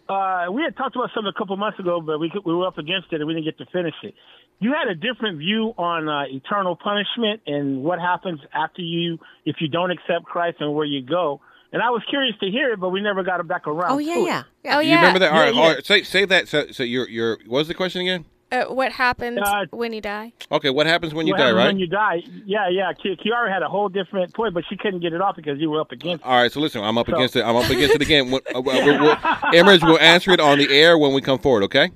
uh, we had talked about something a couple months ago, but we could, we were up against it and we didn't get to finish it. You had a different view on uh, eternal punishment and what happens after you if you don't accept Christ and where you go. And I was curious to hear it, but we never got it back around. Oh, yeah, to it. yeah. yeah. Oh yeah. you remember that? All Yeah, right, yeah. all right, say say that. So, so your your what was the question again? Uh, what happens Uh, when you die? Okay, what happens when you What die, happens right? When you die, yeah, yeah. Ki- Kiara had a whole different point, but she couldn't get it off because you were up against. it. All right, so listen, I'm up So- against it. I'm up against it again. What- uh, we'll, we'll, Emirates will answer it on the air when we come forward. Okay.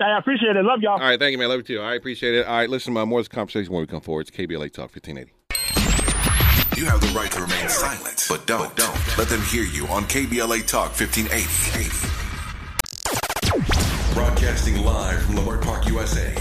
I appreciate it. Love y'all. All right, thank you, man. Love you too. I appreciate it. All right, listen, uh, more of this conversation when we come forward. It's KBLA Talk 1580. You have the right to remain silent, but don't, don't let them hear you on KBLA Talk 1580. Broadcasting live from Leimert Park, USA.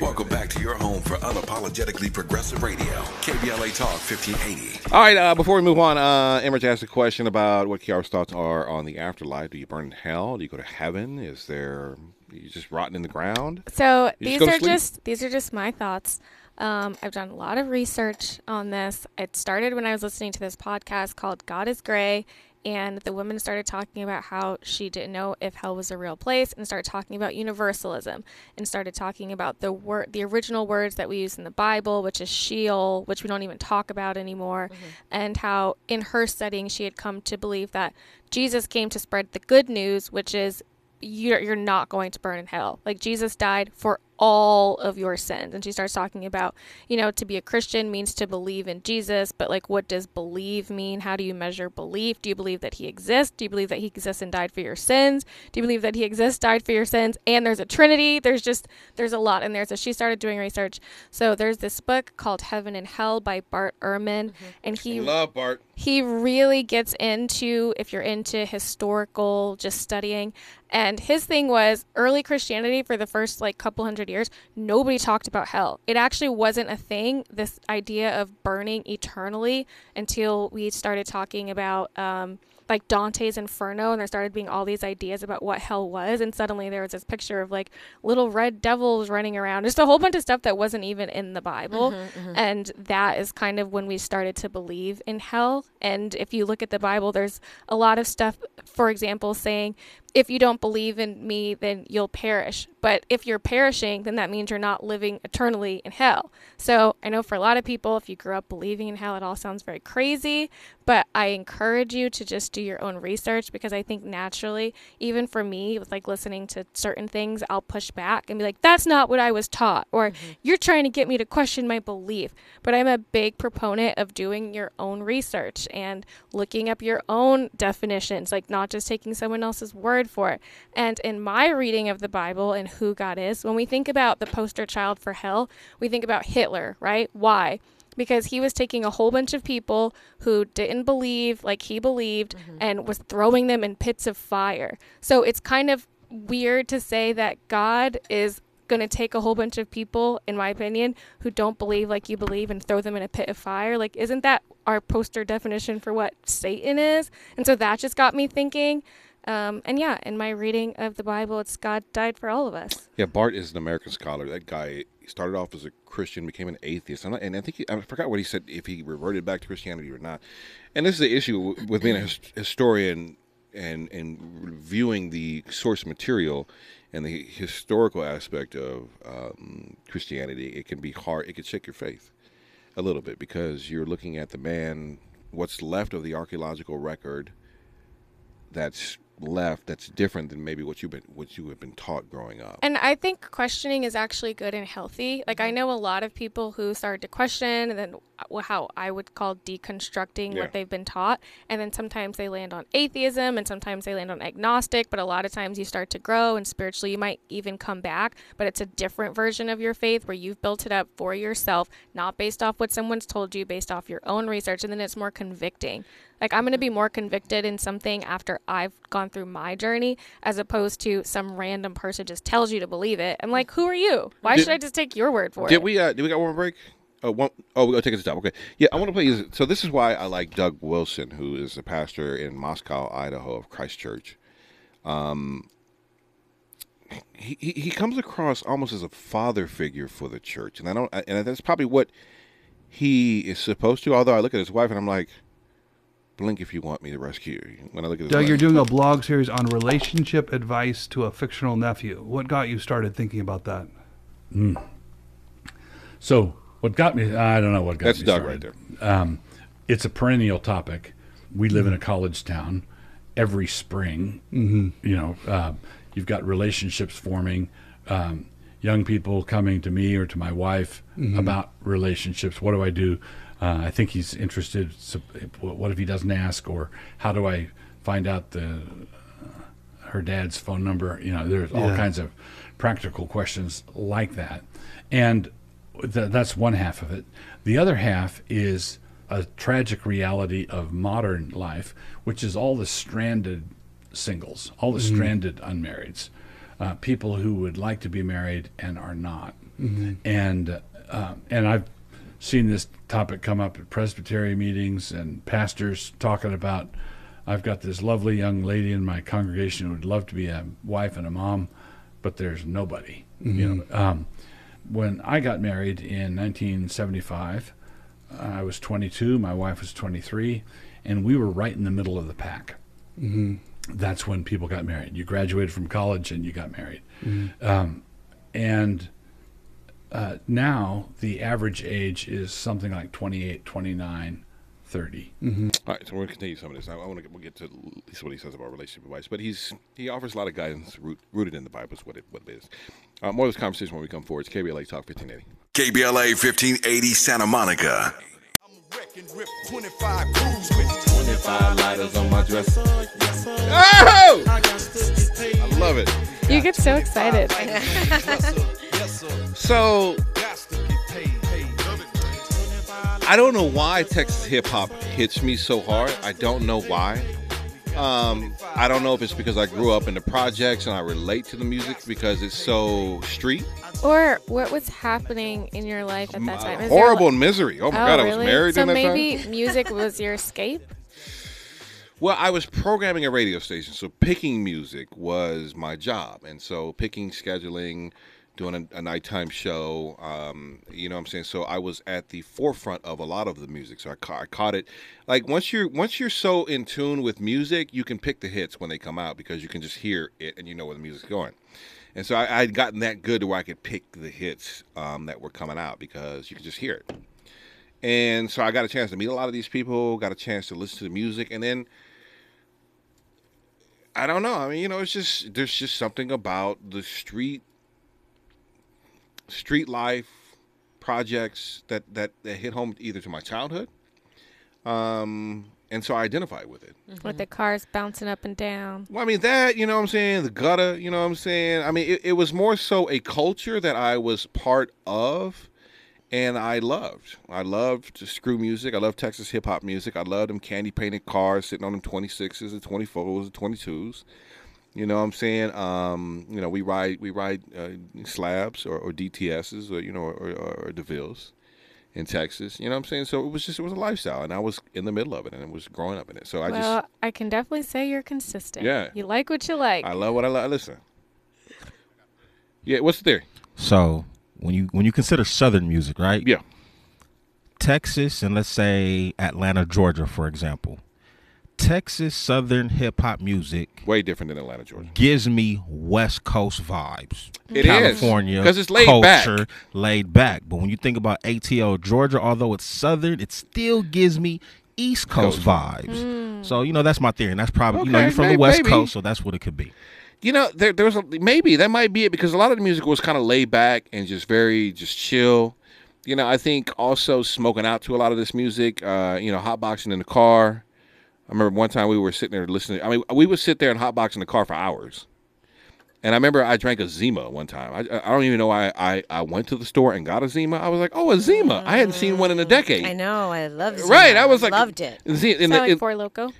Welcome back to your home for unapologetically progressive radio. KBLA Talk 1580. All right, uh, before we move on, uh, Emirates asked a question about what Kiara's thoughts are on the afterlife. Do you burn in hell? Do you go to heaven? Is there you just rotten in the ground? So You just these go are just these are just my thoughts. Um, I've done a lot of research on this. It started when I was listening to this podcast called "God Is Gray," and the woman started talking about how she didn't know if hell was a real place, and started talking about universalism, and started talking about the word, the original words that we use in the Bible, which is Sheol, which we don't even talk about anymore, mm-hmm. and how in her studying she had come to believe that Jesus came to spread the good news, which is you're, you're not going to burn in hell. Like Jesus died for all of your sins. And she starts talking about, you know, to be a Christian means to believe in Jesus, but like what does believe mean? How do you measure belief? Do you believe that he exists? Do you believe that he exists and died for your sins? Do you believe that he exists, died for your sins? And there's a trinity. There's just there's a lot in there. So she started doing research. So there's this book called Heaven and Hell by Bart Ehrman mm-hmm. and he I Love Bart. He really gets into if you're into historical just studying. And his thing was early christianity for the first like couple hundred years nobody talked about hell. It actually wasn't a thing this idea of burning eternally until we started talking about um, like Dante's Inferno, and there started being all these ideas about what hell was, and suddenly there was this picture of like little red devils running around, just a whole bunch of stuff that wasn't even in the Bible, mm-hmm, mm-hmm. and that is kind of when we started to believe in hell. And if you look at the Bible, there's a lot of stuff, for example, saying if you don't believe in me, then you'll perish. But if you're perishing, then that means you're not living eternally in hell. So I know for a lot of people, if you grew up believing in hell, it all sounds very crazy. But I encourage you to just do your own research because I think naturally, even for me, with like listening to certain things, I'll push back and be like, that's not what I was taught. Or mm-hmm. you're trying to get me to question my belief. But I'm a big proponent of doing your own research and looking up your own definitions, like not just taking someone else's word for it. And in my reading of the Bible and who God is, when we think about the poster child for hell, we think about Hitler, right? Why? Because he was taking a whole bunch of people who didn't believe like he believed mm-hmm. and was throwing them in pits of fire. So it's kind of weird to say that God is going to take a whole bunch of people, in my opinion, who don't believe like you believe and throw them in a pit of fire. Like, isn't that our poster definition for what Satan is? And so that just got me thinking. Um, and yeah, in my reading of the Bible, it's God died for all of us. Yeah, Bart is an American scholar. That guy started off as a Christian, became an atheist, not- and I think he, I forgot what he said if he reverted back to Christianity or not. And this is the issue with being a historian and and viewing the source material and the historical aspect of um, Christianity. It can be hard. It can shake your faith a little bit because you're looking at the man, what's left of the archaeological record that's left that's different than maybe what you've been what you have been taught growing up. And I think questioning is actually good and healthy. Like I Mm-hmm. know a lot of people who started to question and then how I would call deconstructing Yeah. what they've been taught. And then sometimes they land on atheism and sometimes they land on agnostic, but a lot of times you start to grow and spiritually you might even come back, but it's a different version of your faith where you've built it up for yourself, not based off what someone's told you, based off your own research and then it's more convicting. Like I'm going to be more convicted in something after I've gone through my journey as opposed to some random person just tells you to believe it. I'm like, who are you? Why Did- should I just take your word for Did it? Did we? Uh, did we got one more break? Oh, one, oh, we're gonna take it to stop. Okay. Yeah, I want to play. you- So this is why I like Doug Wilson, who is a pastor in Moscow, Idaho, of Christ Church. Um, he he he comes across almost as a father figure for the church, and I don't, and that's probably what he is supposed to. Although I look at his wife and I'm like, blink if you want me to rescue you. When I look at his Doug, wife. you're doing a blog series on relationship advice to a fictional nephew. What got you started thinking about that? So what got me? I don't know what got That's me Doug started. right Um, it's a perennial topic. We live in a college town. Every spring, Mhm. you know, uh, you've got relationships forming. Um, young people coming to me or to my wife Mhm. about relationships. What do I do? Uh, I think he's interested. So, what if he doesn't ask? Or how do I find out the her dad's phone number? You know, there's all Yeah. kinds of practical questions like that, and th- that's one half of it. The other half is a tragic reality of modern life, which is all the stranded singles, all the Mhm. stranded unmarrieds, uh, people who would like to be married and are not. Mhm. And uh, and I've seen this topic come up at presbytery meetings and pastors talking about. I've got this lovely young lady in my congregation who would love to be a wife and a mom, but there's nobody. You know, um, when I got married in 1975, I was 22, my wife was 23, and we were right in the middle of the pack. Mhm. That's when people got married. You graduated from college and you got married. Mhm. Um, and uh, now the average age is something like 28, 29, 30. Mm-hmm. All right, so we're gonna continue some of this. Now, I want to we'll get to at least what he says about relationship advice, but he's he offers a lot of guidance root, rooted in the Bible. Is what it what it is. Uh, more of this conversation when we come forward. It's KBLA Talk 1580. KBLA 1580 Santa Monica. 25 lighters on my dresser. Oh! I love it. You get so excited. So I don't know why Texas hip hop hits me so hard. I don't know why. Um, I don't know if it's because I grew up in the projects and I relate to the music because it's so street. Or what was happening in your life at that time? Is Horrible like- misery. Oh my God, I was married So in that time. maybe music was your escape. Well, I was programming a radio station, so picking music was my job, and so picking, scheduling, doing a, a nighttime show. Um, you know, what I'm saying. So I was at the forefront of a lot of the music. So I, ca- I caught it. Like once you're once you're so in tune with music, you can pick the hits when they come out because you can just hear it and you know where the music's going. And so I, I'd gotten that good to where I could pick the hits um, that were coming out because you could just hear it. And so I got a chance to meet a lot of these people, got a chance to listen to the music, and then I don't know. I mean, you know, it's just there's just something about the street street life projects that that, that hit home either to my childhood. Um and so I identify with it. With the cars bouncing up and down. Well, I mean that, you know what I'm saying, the gutter, you know what I'm saying? I mean, it, it was more so a culture that I was part of and I loved. I loved screw music. I loved Texas hip hop music. I loved them candy painted cars sitting on them 26s and 24s and 22s. You know what I'm saying? Um, you know, we ride we ride uh, slabs or, or DTSs or you know or, or, or DeVilles in Texas. You know what I'm saying? So it was just it was a lifestyle, and I was in the middle of it, and it was growing up in it. So I well, just I can definitely say you're consistent. Yeah. You like what you like. I love what I love. Listen. Yeah, what's the theory? So when you when you consider Southern music, right? Yeah. Texas and let's say Atlanta, Georgia, for example. Texas Southern hip hop music way different than Atlanta, Georgia. Gives me West Coast vibes. It is, California 'cause it's laid culture, back. laid back. But when you think about ATL Georgia, although it's Southern, it still gives me East Coast, Coast vibes. So you know that's my theory, and that's probably you know you're from may- the West maybe. Coast, so that's what it could be. You know, there there was a, maybe that might be it because a lot of the music was kind of laid back and just very just chill. You know, I think also smoking out to a lot of this music. Uh, you know, hotboxing in the car. I remember one time we were sitting there listening. I mean, we would sit there and hotbox in the car for hours. And I remember I drank a Zima one time. I, I don't even know why I, I went to the store and got a Zima. I was like, oh, a Zima. I hadn't seen one in a decade. I know. I love Zima. Right, I was like- loved it. Z- in the- like in- Four Loco.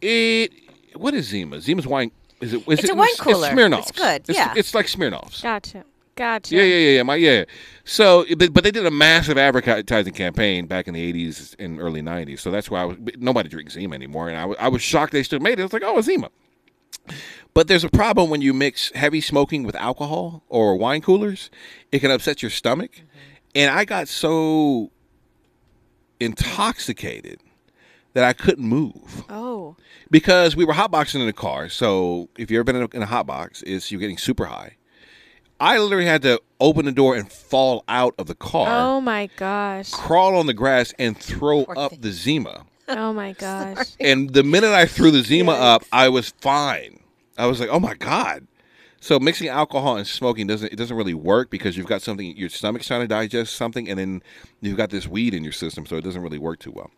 it what is Zima? Zima's wine. Is it? Is It's it, a wine It's cooler. Smirnoff's. It's good, It's, yeah. It's like Smirnoff's. Gotcha. Gotcha. Yeah, yeah, yeah, yeah. My yeah. So, but, but they did a massive advertising campaign back in the '80s and early '90s. So that's why I was, nobody drinks Zima anymore, and I was, I was shocked they still made it. I was like, oh, a Zima. But there's a problem when you mix heavy smoking with alcohol or wine coolers. It can upset your stomach, mm-hmm. and I got so intoxicated that I couldn't move Oh. because we were hotboxing in the car. So if you've ever been in a, in a hotbox, is you're getting super high. I literally had to open the door and fall out of the car, Oh my gosh. crawl on the grass, and throw up the Zima. Oh my gosh. And the minute I threw the Zima up, I was fine. I was like, "Oh my god!" So mixing alcohol and smoking doesn't it doesn't really work because you've got something your stomach's trying to digest something, and then you've got this weed in your system, so it doesn't really work too well.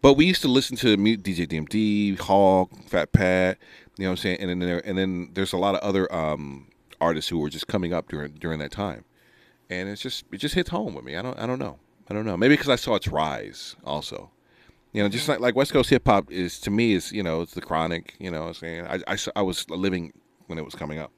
But we used to listen to mu- DJ DMD, Hawk, Fat Pat, you know what I'm saying, and then there, and then there's a lot of other um, artists who were just coming up during during that time, and it's just it just hits home with me. I don't I don't know I don't know maybe because I saw its rise also. You know, just like like West Coast hip hop is to me is you know it's the chronic. You know, I'm saying I, I, s- I was living when it was coming up.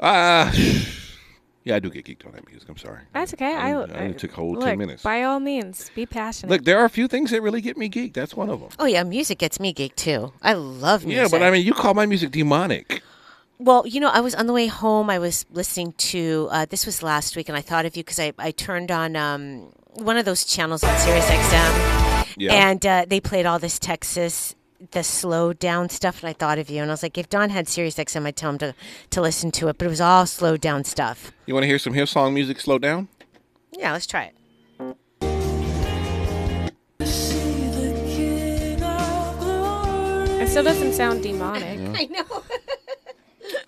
Ah, yeah, I do get geeked on that music. I'm sorry. That's okay. I, I, only- I took a whole look, ten minutes. By all means, be passionate. Look, there are a few things that really get me geeked. That's one of them. Oh yeah, music gets me geeked too. I love music. Yeah, but I mean, you call my music demonic. Well, you know, I was on the way home. I was listening to uh, this was last week, and I thought of you because I, I turned on um, one of those channels on Sirius XM, Yeah. and uh, they played all this Texas, the slow down stuff, and I thought of you, and I was like, if Don had Sirius XM, I'd tell him to to listen to it, but it was all slowed down stuff. You want to hear some Hillsong music slow down? Yeah, let's try it. It still doesn't sound demonic. Yeah. I know.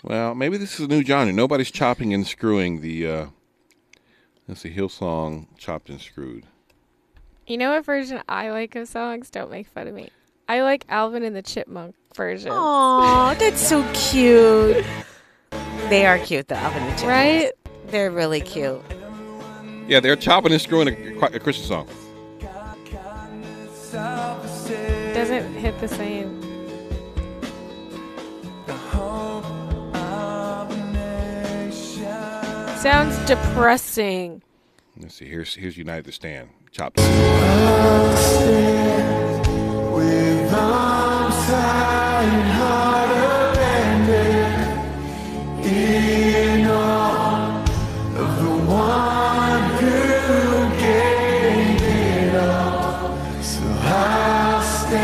Well, maybe this is a new genre. Nobody's chopping and screwing the. uh Let's see, Hillsong chopped and screwed. You know what version I like of songs? Don't make fun of me. I like Alvin and the Chipmunk version. Aw, that's so cute. They are cute, though, Alvin and the Chipmunks. Right? They're really cute. Yeah, they're chopping and screwing a, a Christian song. Doesn't hit the same. Sounds depressing. Let's see. Here's here's United the Stand chopped. and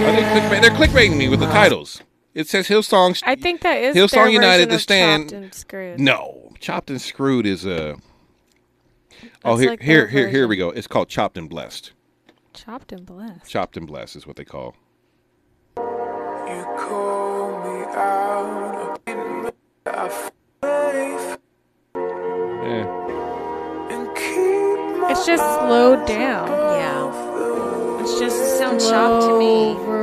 Are they clickbait? They're clickbaiting me with the titles. It says Hillsong. I think that is Hillsong their United The Stand. Chopped and Screwed. No, chopped and screwed is a. Oh, here, like here, their here, here we go. It's called chopped and blessed. Chopped and blessed. Chopped and blessed is what they call. Yeah. It's just slowed down. Yeah. It's just Sound slow chopped to me.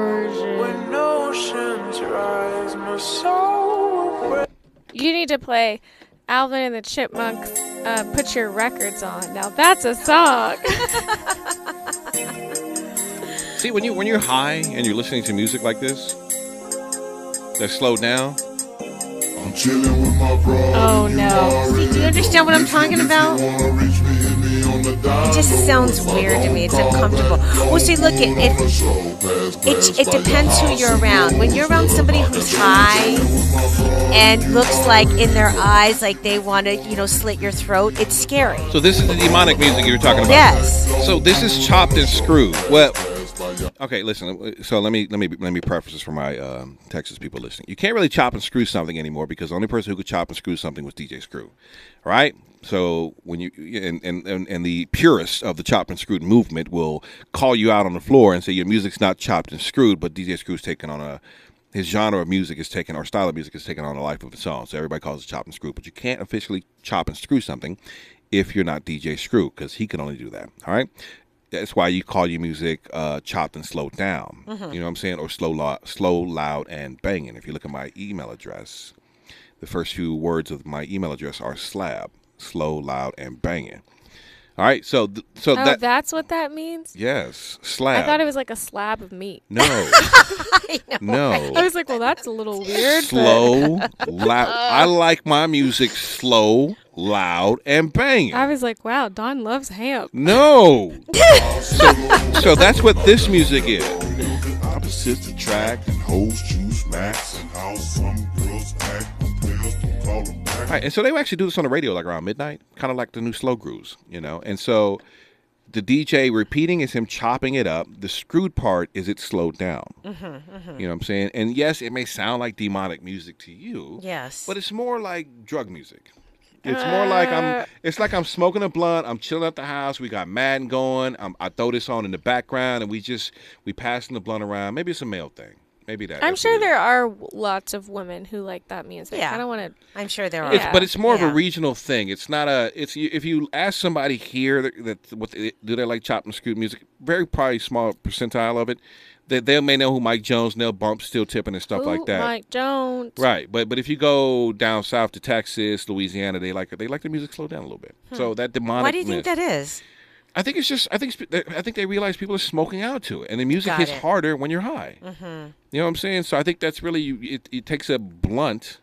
You need to play Alvin and the Chipmunks. Uh, put your records on. Now that's a song. See, when you when you're high and you're listening to music like this, that's slowed down. Oh no. See, do you understand what I'm talking about? It just sounds weird to me. It's uncomfortable. Well, see, look, it it, it, it depends who you're around. When you're around somebody who's high and looks like in their eyes like they want to, you know, slit your throat, it's scary. So this is the demonic music you were talking about. Yes. So this is chopped and screwed. Well, okay. Listen. So let me let me let me preface this for my um, Texas people listening. You can't really chop and screw something anymore because the only person who could chop and screw something was DJ Screw. Right. So when you and, and, and, the purists of the chopped and screwed movement will call you out on the floor and say your music's not chopped and screwed, but DJ Screw's taken on a his genre of music is taken or style of music is taken on a life of its own. So everybody calls it chop and screw, but you can't officially chop and screw something if you're not DJ Screw because he can only do that. All right. That's why you call your music uh, chopped and slowed down. Mhm. You know what I'm saying? Or slow, lo- slow, loud, and banging. If you look at my email address, the first few words of my email address are slab, slow, loud, and banging. All right. So, th- so oh, that that's what that means? yes, slab. I thought it was like a slab of meat. No. no. I was like, well, that's a little weird. slow, loud. I like my music slow, loud, and banging. I was like, wow, Don loves ham. No. so, so that's what this music is. Opposites attract and hoes choose max and how some girls act. Right, and so they would actually do this on the radio like around midnight, kind of like the new slow grooves, you know. And so the DJ repeating is him chopping it up. The screwed part is it slowed down. Mm-hmm, You know what I'm saying? And yes, it may sound like demonic music to you. Yes. But it's more like drug music. It's more like I'm. Uh. It's like I'm smoking a blunt. I'm chilling at the house. We got Madden going. i I throw this on in the background, and we just we passing the blunt around. Maybe it's a male thing. Maybe that. I'm sure there are lots of women who like that music. Yeah. I don't want to. I'm sure there It's, but it's more of a regional thing. It's not a. It's if you ask somebody here that, that what they, do they like chopped and screwed music, very probably small percentile of it. They, they may know who Mike Jones, Neil Bump, Still Tipping, and stuff like that. Mike Jones. Right, but but if you go down south to Texas, Louisiana, they like they like the music slow down a little bit. So hmm. that demonic. Why do you think that is? I think it's just I think I think they realize people are smoking out to it, and the music Got hits it. harder when you're high. Mm-hmm. You know what I'm saying? So I think that's really it. It takes a blunt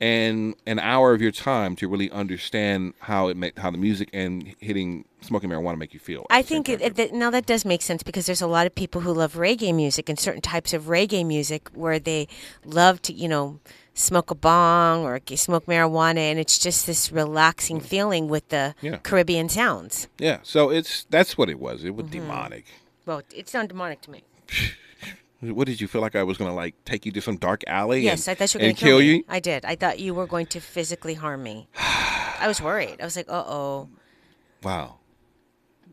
and an hour of your time to really understand how it make how the music and hitting smoking marijuana make you feel. I think it, it, that- now that does make sense because there's a lot of people who love reggae music and certain types of reggae music where they love to, you know, smoke a bong or smoke marijuana, and it's just this relaxing feeling with the Yeah. Caribbean sounds. Yeah, so it's that's what it was. It Mm-hmm. was demonic. Well, it sounded demonic to me. What did you feel like I was gonna like take you to some dark alley? Yes, and, I thought you were going to kill, me. you. I did. I thought you were going to physically harm me. I was worried. I was like, uh oh. Wow.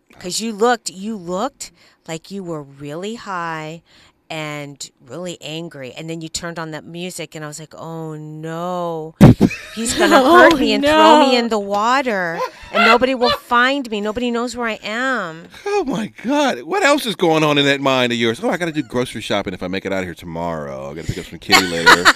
Because you looked, you looked like you were really high and really angry. And then you turned on that music, and I was like, oh no. He's going to oh, hurt Oh, me and throw me in the water. And nobody will find me. Nobody knows where I am. Oh my God! What else is going on in that mind of yours? Oh, I got to do grocery shopping if I make it out of here tomorrow. I got to pick up some kitty litter.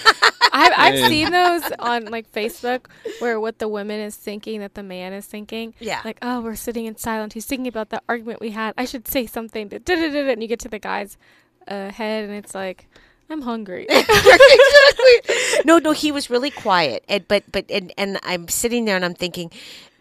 I've, I've seen those on like Facebook where what the woman is thinking that the man is thinking. Yeah. Like, oh, we're sitting in silence. He's thinking about the argument we had. I should say something. And you get to the guy's uh, head and it's like, I'm hungry. no, no, he was really quiet. And but but and, and I'm sitting there and I'm thinking,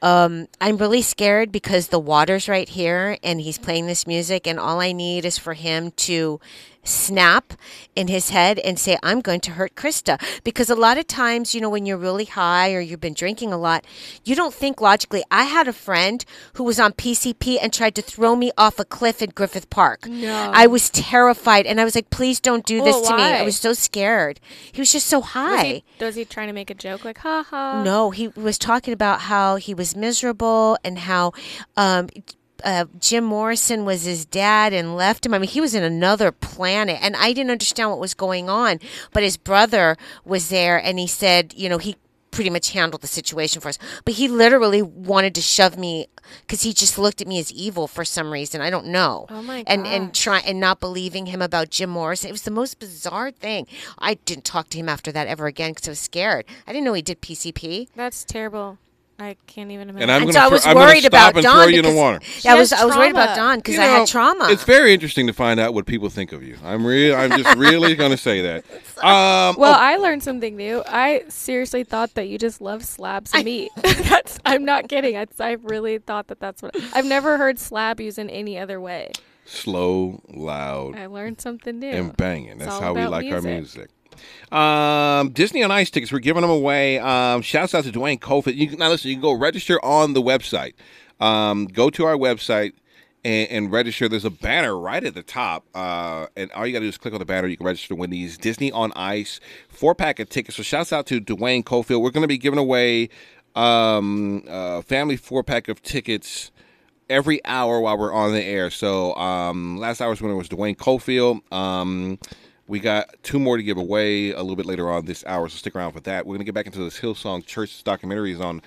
um, I'm really scared because the water's right here and he's playing this music and all I need is for him to snap in his head and say, I'm going to hurt Crysta. Because a lot of times, you know, when you're really high or you've been drinking a lot, you don't think logically. I had a friend who was on PCP and tried to throw me off a cliff in Griffith Park. No. I was terrified and I was like, please don't do this Well, to me. I was so scared. He was just so was, high. he, was he trying to make a joke like, ha ha? No, he was talking about how he was miserable and how um, uh, Jim Morrison was his dad and left him. I mean, he was in another planet, and I didn't understand what was going on. But his brother was there, and he said, you know, he pretty much handled the situation for us. But he literally wanted to shove me because he just looked at me as evil for some reason. I don't know. Oh my And and try and not believing him about Jim Morrison. It was the most bizarre thing. I didn't talk to him after that ever again because I was scared. I didn't know he did PCP. That's terrible. I can't even imagine. And I'm going so to was I'm worried stop about and Don throw you in the water. Yeah, I was I was worried about Don because You I had trauma. It's very interesting to find out what people think of you. I'm real. I'm just really going to say that. Um, Well, oh, I learned something new. I seriously thought that you just love slabs of meat. that's I'm not kidding. I, I really thought that that's what I've never heard slab used in any other way. slow, loud, I learned something new. and banging. That's how we about like our music. Um, Disney on Ice tickets. We're giving them away. Um, shouts out to Dwayne Cofield. You can now listen. You can go register on the website. Um, go to our website and, and register. There's a banner right at the top, uh, and all you got to do is click on the banner. You can register to win these Disney on Ice four pack of tickets. So shouts out to Dwayne Cofield. We're going to be giving away um, uh, family four pack of tickets every hour while we're on the air. So um, last hour's winner was Dwayne Cofield. Um, we got two more to give away a little bit later on this hour, so stick around for that. We're gonna get back into this Hillsong Church documentary is on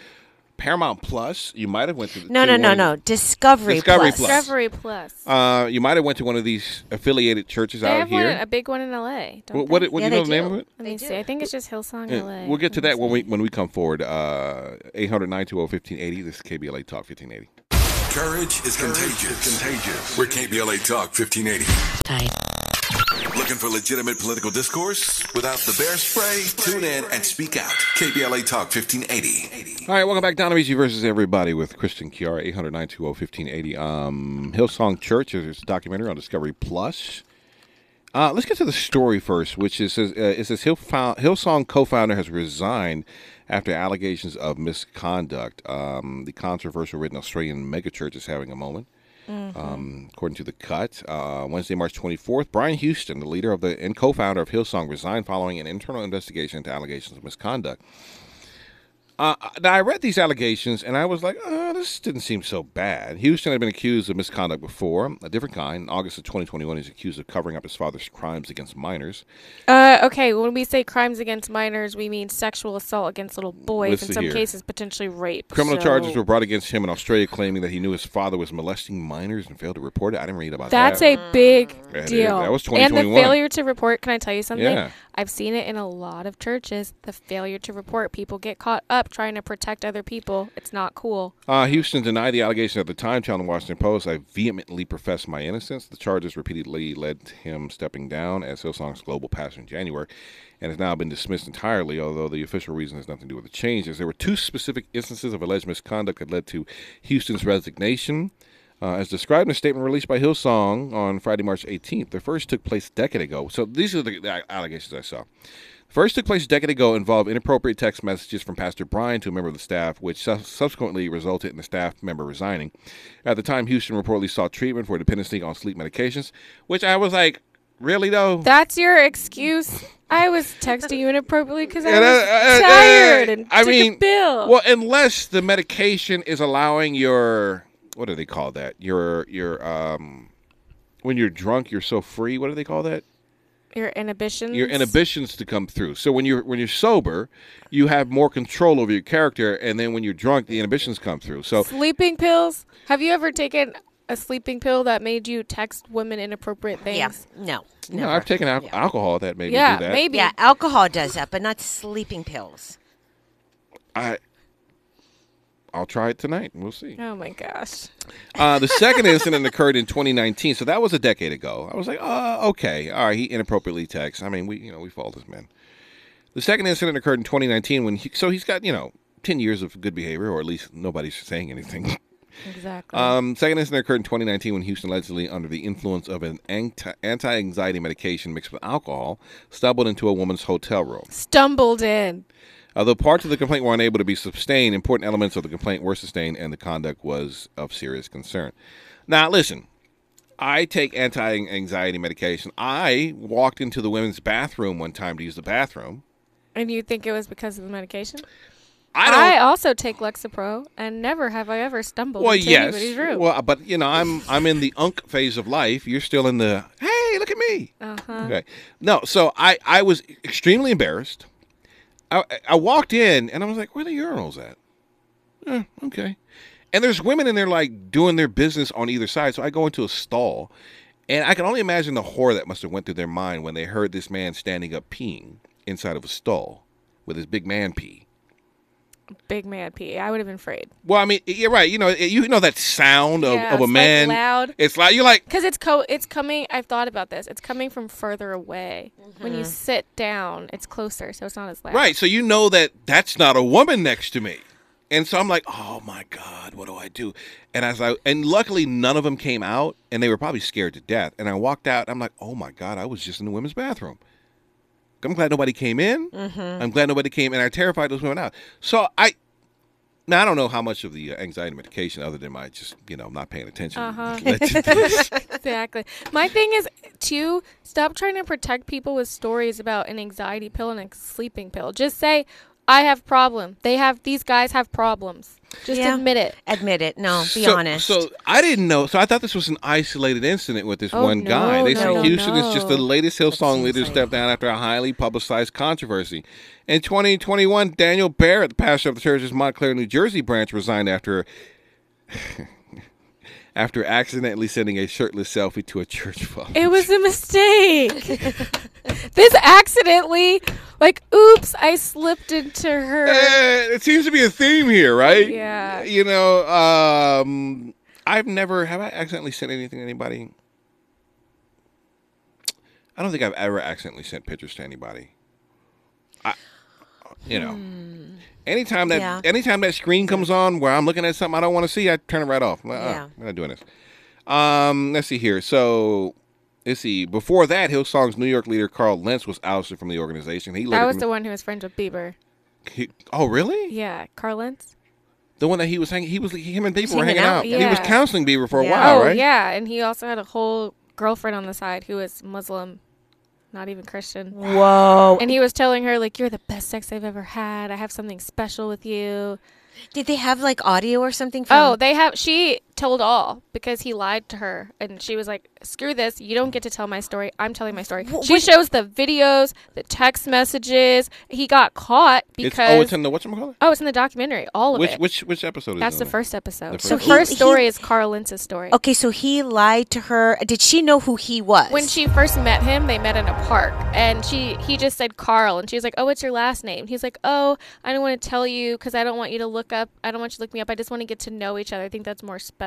Paramount Plus. You might have went to no, no, no, no. Discovery, Discovery Plus. Plus. Discovery Plus. Uh, you might have went to one of these affiliated churches they out have here. one, a big one in LA. Don't What- what- they? what do you know the name of it? Let me see. I think it's just Hillsong Yeah, LA. we'll get to that when we when we come forward. Uh, 800 1580 This is KBLA Talk 1580. Courage is contagious. Contagious. We're KBLA Talk 1580. Looking for legitimate political discourse without the bear spray? Tune in and speak out. KBLA Talk 1580. All right, welcome back. Don Amiche versus everybody with Christian Kiara, 800 1580 Um, Hillsong Church is a documentary on Discovery Plus. Uh, let's get to the story first, which is uh, it says Hill Hillsong co-founder has resigned after allegations of misconduct. Um, the controversial written Australian megachurch is having a moment. Um, according to the cut, uh, Wednesday, March 24th, Brian Houston, the leader of the and co-founder of Hillsong, resigned following an internal investigation into allegations of misconduct. Uh, now I read these allegations and I was like, oh, this didn't seem so bad. Houston had been accused of misconduct before, a different kind. In August of 2021, he's accused of covering up his father's crimes against minors. Uh, okay, when we say crimes against minors, we mean sexual assault against little boys. Listen in some here. cases, potentially rape. Criminal So charges were brought against him in Australia, claiming that he knew his father was molesting minors and failed to report it. I didn't read about That's that. That's a big That is- deal. that was 2021. and the 2021. failure to report. Can I tell you something? Yeah. I've seen it in a lot of churches. The failure to report. People get caught up trying to protect other people. It's not cool. Uh, Houston denied the allegation at the time, telling the Washington Post, I vehemently profess my innocence. The charges repeatedly led to him stepping down as Hillsong's global pastor in January and has now been dismissed entirely, although the official reason has nothing to do with the changes. There were two specific instances of alleged misconduct that led to Houston's resignation. Uh, as described in a statement released by Hillsong on Friday, March 18th, the first took place a decade ago. So these are the, the allegations I saw. First took place a decade ago involved inappropriate text messages from Pastor Brian to a member of the staff, which su- subsequently resulted in the staff member resigning. At the time, Houston reportedly sought treatment for dependency on sleep medications, which I was like, really though? That's your excuse. I was texting you inappropriately because I was uh, uh, tired and I took mean, a pill. well, unless the medication is allowing your what do they call that? Your your um when you're drunk, you're so free. What do they call that? Your inhibitions. your inhibitions to come through. So when you're when you're sober, you have more control over your character, and then when you're drunk, the inhibitions come through. So Sleeping pills. Have you ever taken a sleeping pill that made you text women inappropriate things? Yeah, no. you know, never. I've taken al- alcohol that made Yeah, me do that. maybe. Yeah, alcohol does that, but not sleeping pills. I I'll try it tonight. We'll see. Oh my gosh. Uh, the second incident occurred in 2019, so that was a decade ago. I was like, oh, okay, all right. He inappropriately texts. I mean, we, you know, we fault as men. The second incident occurred in 2019 when he, so he's got, you know, 10 years of good behavior, or at least nobody's saying anything. Exactly. Um, second incident occurred in 2019 when Houston, allegedly under the influence of an anti-anxiety medication mixed with alcohol, stumbled into a woman's hotel room. Stumbled in. Although parts of the complaint were unable to be sustained, important elements of the complaint were sustained, and the conduct was of serious concern. Now, listen, I take anti-anxiety medication. I walked into the women's bathroom one time to use the bathroom. And you think it was because of the medication? I don't. I also take Lexapro, and never have I ever stumbled well, into yes. anybody's room. Well, but you know, I'm I'm in the unk phase of life. You're still in the hey, look at me. uh-huh. Okay. No, so I I was extremely embarrassed. I I walked in and I was like, where the urinals at? Eh, okay. And there's women in there like doing their business on either side. So I go into a stall, and I can only imagine the horror that must have went through their mind when they heard this man standing up peeing inside of a stall with his big man pee. Big mad pee. I would have been afraid. Well, I mean, you're right. You know, you know that sound of, Yeah, of a it's, like, man. loud. It's like you're like, Because it's co- it's coming. I've thought about this. It's coming from further away. When Mm-hmm. you sit down, it's closer, so it's not as loud. right. So you know that that's not a woman next to me, and so I'm like, oh my god, what do I do? And as I and luckily none of them came out, and they were probably scared to death. And I walked out. I'm like, oh my god, I was just in the women's bathroom. I'm glad nobody came in. Mhm. I'm glad nobody came, and I terrified those women out. So I. Now I don't know how much of the uh, anxiety medication, other than my just you know not paying attention. Uh huh. led to this. exactly. My thing is to stop trying to protect people with stories about an anxiety pill and a sleeping pill. Just say, "I have problem. They have these guys have problems." Just Yeah. admit it. Admit it. No, be so, honest. So I didn't know. So I thought this was an isolated incident with this Oh, one guy. They no, say no, Houston is just the latest Hillsong seems leader like- stepped down after a highly publicized controversy. In 2021, Daniel Barrett, the pastor of the church's Montclair, New Jersey branch, resigned after after accidentally sending a shirtless selfie to a church phone. It was a mistake. this accidentally, like, oops, I slipped into her. Eh, it seems to be a theme here, right? Yeah. You know, um, I've never have I accidentally sent anything to anybody. I don't think I've ever accidentally sent pictures to anybody. I, you know, anytime that Yeah. anytime that screen comes on where I'm looking at something I don't want to see, I turn it right off. I'm like, "Ah, Yeah. I'm not doing this. Um, let's see here. So. Let's see. Before that, Hillsong's New York leader Carl Lentz was ousted from the organization. He That later was the one who was friends with Bieber. he- oh, really? Yeah, Carl Lentz. The one that he was hanging, he was him and Bieber were hanging hanging out, out. He was counseling Bieber for a Yeah. while, oh right? yeah, and he also had a whole girlfriend on the side who was Muslim, not even Christian. Whoa. And he was telling her like, "You're the best sex I've ever had. I have something special with you." Did they have like audio or something? From Oh, they have. She told all because he lied to her, and she was like, "Screw this! You don't get to tell my story. I'm telling my story." Wh- she what- shows the videos, the text messages. He got caught It's, because oh, it's in the whatchamacallit? oh, it's in the documentary. All of Which it. which which episode is That's it the on? first episode. The The first first, episode. story He- is Carl Lentz's story. Okay, so he lied to her. Did she know who he was? When she first met him, they met in a park, and she he just said Carl, and she was like, "Oh, what's your last name?" He's like, "Oh, I don't want to tell you because I don't want you to look up. I don't want you to look me up. I just want to get to know each other. I think that's more special."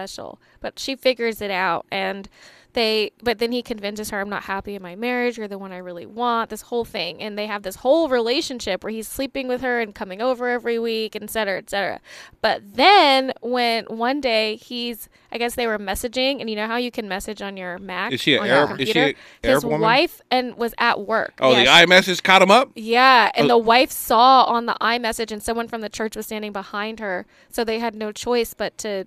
But she figures it out, and they. But then he convinces her, "I'm not happy in my marriage. You're the one I really want." This whole thing, and they have this whole relationship where he's sleeping with her and coming over every week, et cetera, et cetera. But then when one day he's, I guess they were messaging, and you know how you can message on your Mac, Is she a on your Arab- is she a computer? His woman? wife and was at work. Oh, Yeah, the iMessage caught him up. yeah, and Oh. the wife saw on the iMessage, and someone from the church was standing behind her, so they had no choice but to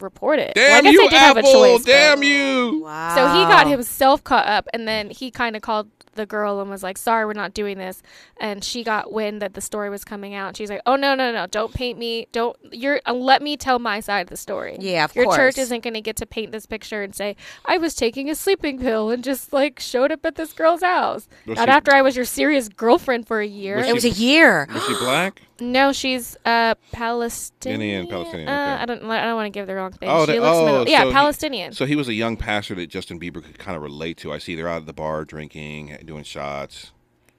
report it. Well, I Damn guess you, they did have a Apple! choice, but- Damn you! wow. So he got himself caught up, and then he kind of called the girl and was like, "Sorry, we're not doing this." And she got wind that the story was coming out. She's like, "Oh no, no, no! Don't paint me. Don't you're. Uh, let me tell my side of the story. Yeah, of Your course. church isn't going to get to paint this picture and say I was taking a sleeping pill and just like showed up at this girl's house. Was Not she- after I was your serious girlfriend for a year. Was It was a year. Was she black? No, she's uh Palestinian. Indian, Palestinian, Uh, okay. I don't. I don't want to give the wrong thing. Oh, she they- looks oh, middle. Yeah, so he- Palestinian. So he was a young pastor that Justin Bieber could kind of relate to. I see they're out at the bar drinking, doing shots.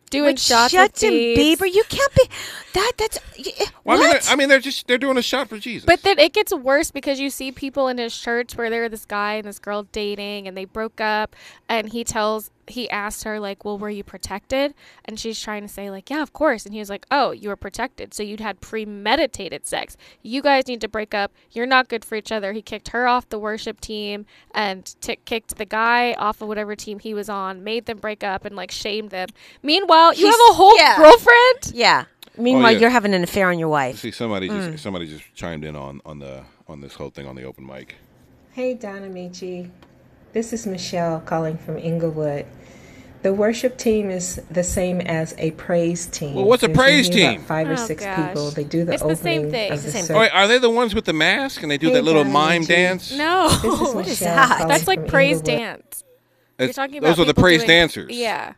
Doing Like, shots Justin with. Bieber, you can't be that. That's Well, I mean, what? they're, I mean, they're just they're doing a shot for Jesus. But then it gets worse because you see people in his church where there were this guy and this girl dating and they broke up and he tells he asked her like, "Well, were you protected?" And she's trying to say like, "Yeah, of course." And he was like, "Oh, you were protected. So you'd had premeditated sex. You guys need to break up. You're not good for each other." He kicked her off the worship team and t- kicked the guy off of whatever team he was on, made them break up and like shamed them. Meanwhile, you have a whole yeah. girlfriend? yeah. Meanwhile, yeah. you're having an affair on your wife. see, somebody just Mm. somebody just chimed in on on the on this whole thing on the open mic. Hey, Don Amiche. This is Michelle calling from Inglewood. The worship team is the same as a praise team. Well, what's a There's praise usually about team? Five or Oh, six gosh. people. They do the It's the opening same thing. of It's the the same ser- Oh, wait, are they the ones with the mask and they do Hey, that little Donna mime Michi. dance? No. This is What is Michelle that? calling That's like from praise Inglewood. dance. You're It's- talking about those are the people praise doing- dancers. Yeah.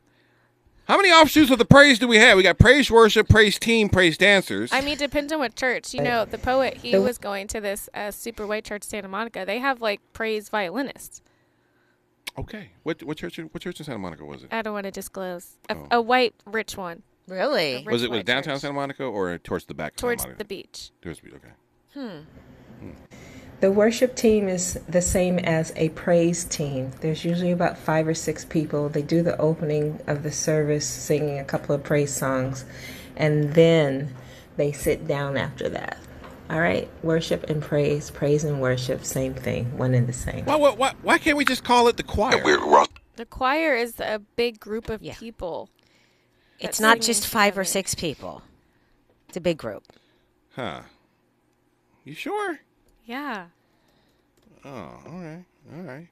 How many offshoots of the praise do we have? We got praise worship, praise team, praise dancers. I mean, depends on what church. You know, the poet, he The- was going to this uh, super white church, Santa Monica. They have like praise violinists. Okay, what what church? What church in Santa Monica was it? I don't want to disclose. A, Oh. a white, rich one. Really? Was it was downtown Church. Santa Monica or towards the back? Towards Santa the beach. Towards the beach. Okay. Hmm. The worship team is the same as a praise team. There's usually about five or six people. They do the opening of the service, singing a couple of praise songs, and then they sit down after that. All right? Worship and praise, praise and worship, same thing, one and the same. Why, why, why, why can't we just call it the choir? The choir is a big group of people. It's not sing just five or six people. It's a big group. Huh. You sure? Yeah. Oh, all right, all right.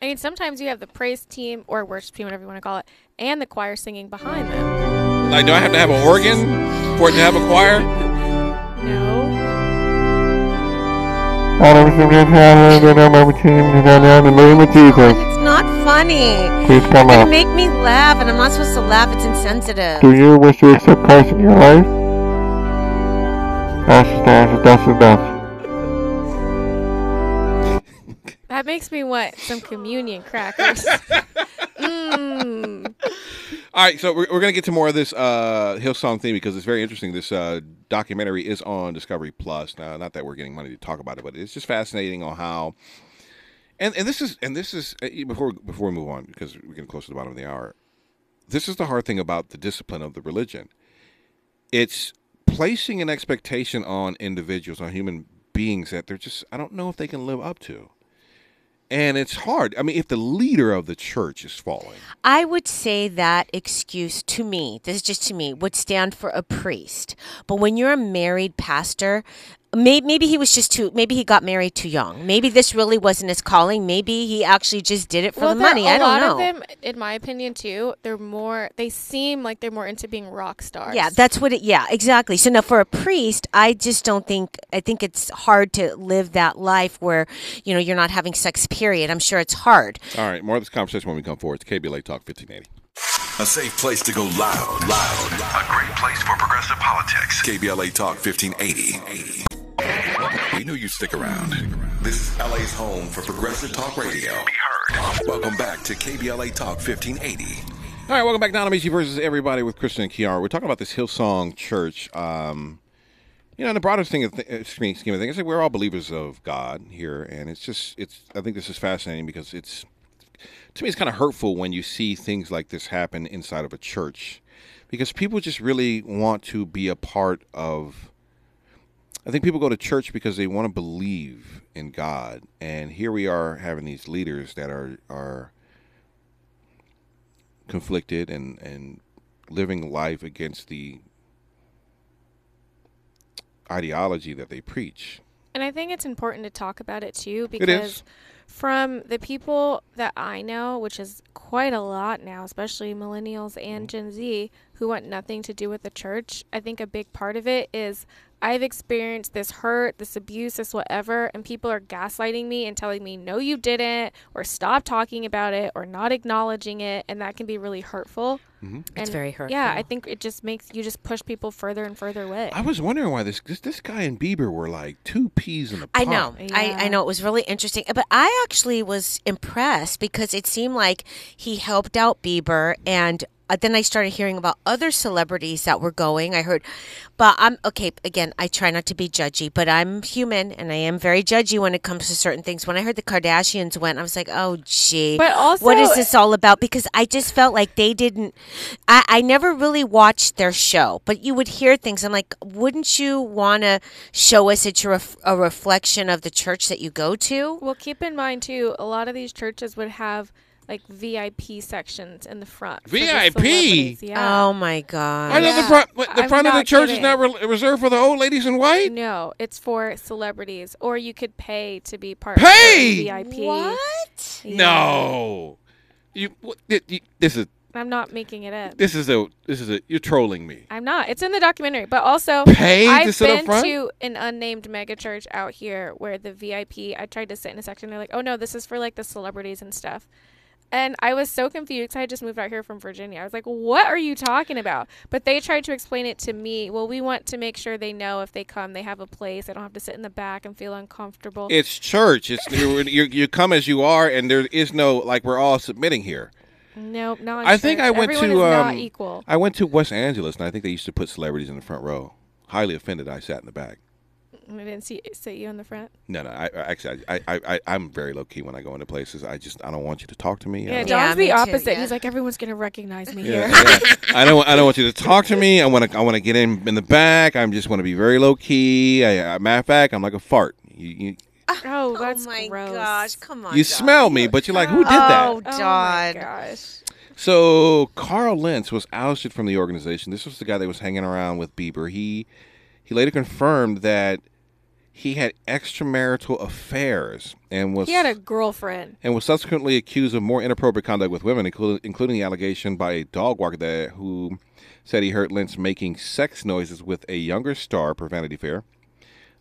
I mean, sometimes you have the praise team or worship team, whatever you want to call it, and the choir singing behind them. Like, do I have to have an organ for it to have a choir? No. All of us in this house, in the name of Jesus, in the name of Jesus. It's not funny. Please come You're up. make me laugh, and I'm not supposed to laugh. It's insensitive. Do you wish to accept Christ in your life? That makes me want some communion crackers. mm. All right, so we're, we're going to get to more of this uh, Hillsong theme because it's very interesting. This uh, documentary is on Discovery Plus. Now, not that we're getting money to talk about it, but it's just fascinating on how. And and this is and this is uh, before before we move on because we're getting close to the bottom of the hour. This is the hard thing about the discipline of the religion. It's placing an expectation on individuals, on human beings that they're just I don't know if they can live up to. And it's hard. I mean, if the leader of the church is falling, I would say that excuse to me, this is just to me, would stand for a priest. But when you're a married pastor, may- maybe he was just too, maybe he got married too young. Maybe this really wasn't his calling. Maybe he actually just did it for well, the money. A I don't lot know. of them, in my opinion, too, they're more. They seem like they're more into being rock stars. Yeah, that's what it. Yeah, exactly. So now, for a priest, I just don't think. I think it's hard to live that life where you know you're not having sex. Period. I'm sure it's hard. All right, more of this conversation when we come forward. It's KBLA Talk 1580. A safe place to go loud, loud. A great place for progressive politics. KBLA Talk 1580. We knew you'd stick around. This is LA's home for progressive talk radio. Be heard. Welcome back to KBLA Talk 1580. All right, welcome back to Amiche versus everybody with Crysta and Kiara. We're talking about this Hillsong Church. Um, you know, in the broader thing of th- uh, scheme scheme of things, like we're all believers of God here, and it's just it's. I think this is fascinating because it's to me it's kind of hurtful when you see things like this happen inside of a church because people just really want to be a part of. I think people go to church because they want to believe in God, and here we are having these leaders that are are conflicted and and living life against the ideology that they preach. And I think it's important to talk about it too because is. from the people that I know, which is quite a lot now, especially millennials and mm-hmm. Gen Z who want nothing to do with the church, I think a big part of it is I've experienced this hurt, this abuse, this whatever, and people are gaslighting me and telling me, no, you didn't, or stop talking about it, or not acknowledging it. And that can be really hurtful. Mhm. It's And, very Yeah. I think it just makes you just push people further and further away. I was wondering why this this, this guy and Bieber were like two peas in a pod. I know. I, I know it was really interesting. But I actually was impressed because it seemed like he helped out Bieber and uh, then I started hearing about other celebrities that were going. I heard, but I'm okay. Again, I try not to be judgy, but I'm human and I am very judgy when it comes to certain things. When I heard the Kardashians went, I was like, oh, gee. But also- what is this all about? Because I just felt like they didn't, I, I never really watched their show, but you would hear things. I'm like, wouldn't you want to show us it's a, ref- a reflection of the church that you go to? Well, keep in mind too, a lot of these churches would have like VIP sections in the front. for the VIP? Yeah. Oh my god! I know the front the I'm front of the not church is kidding. not re- reserved for the old ladies in white. No, it's for celebrities, or you could pay to be part Pay? of the VIP. What? No, you, you- this is I'm not making it up. this is a this is a you're trolling me. I'm not. It's in the documentary, but also Pay to I've sit up been front? to an unnamed mega church out here where the VIP. I tried to sit in a section. They're like, "Oh no, this is for like the celebrities and stuff." And I was so confused. I had just moved out here from Virginia. I was like, "What are you talking about?" But they tried to explain it to me. Well, we want to make sure they know if they come, they have a place. They don't have to sit in the back and feel uncomfortable. It's church. It's you you you come as you are, and there is no like we're all submitting here. Nope, not. I think I went Everyone to um, equal. I went to West Angeles, and I think they used to put celebrities in the front row. Highly offended, I sat in the back. I didn't see sit you in the front. No, no. I, I actually, I, I, I, I'm very low key when I go into places. I just, I don't want you to talk to me. I Yeah, John's me the too, opposite. yeah. He's like, everyone's gonna recognize me Yeah, here. yeah. I don't. I don't want you to talk to me. I want to. I want to get in in the back. I'm just want to be very low key. I, I, matter of fact, I'm like a fart. You, you, oh, oh that's my gross. gosh, come on. you smell me, but you're like, who did that? Oh, Oh my gosh. So Carl Lentz was ousted from the organization. This was the guy that was hanging around with Bieber. He he later confirmed that he had extramarital affairs and was He had a girlfriend. and was subsequently accused of more inappropriate conduct with women, including, including the allegation by a dog walker that who said he heard Lentz making sex noises with a younger star per Vanity Fair.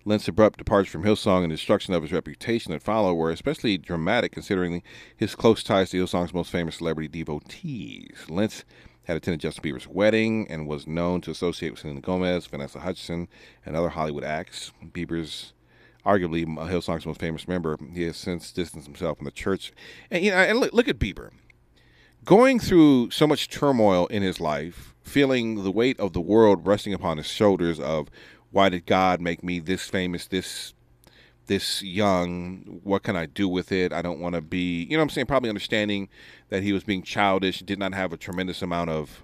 Lentz's abrupt departure from Hillsong and destruction of his reputation that followed were especially dramatic considering his close ties to Hillsong's most famous celebrity devotees. Lentz had attended Justin Bieber's wedding and was known to associate with Selena Gomez, Vanessa Hudgens, and other Hollywood acts. Bieber's arguably Hillsong's most famous member. He has since distanced himself from the church. And you know, and look, look at Bieber going through so much turmoil in his life, feeling the weight of the world resting upon his shoulders of why did God make me this famous, this this young? What can I do with it? I don't want to be, you know what I'm saying, probably understanding that he was being childish, did not have a tremendous amount of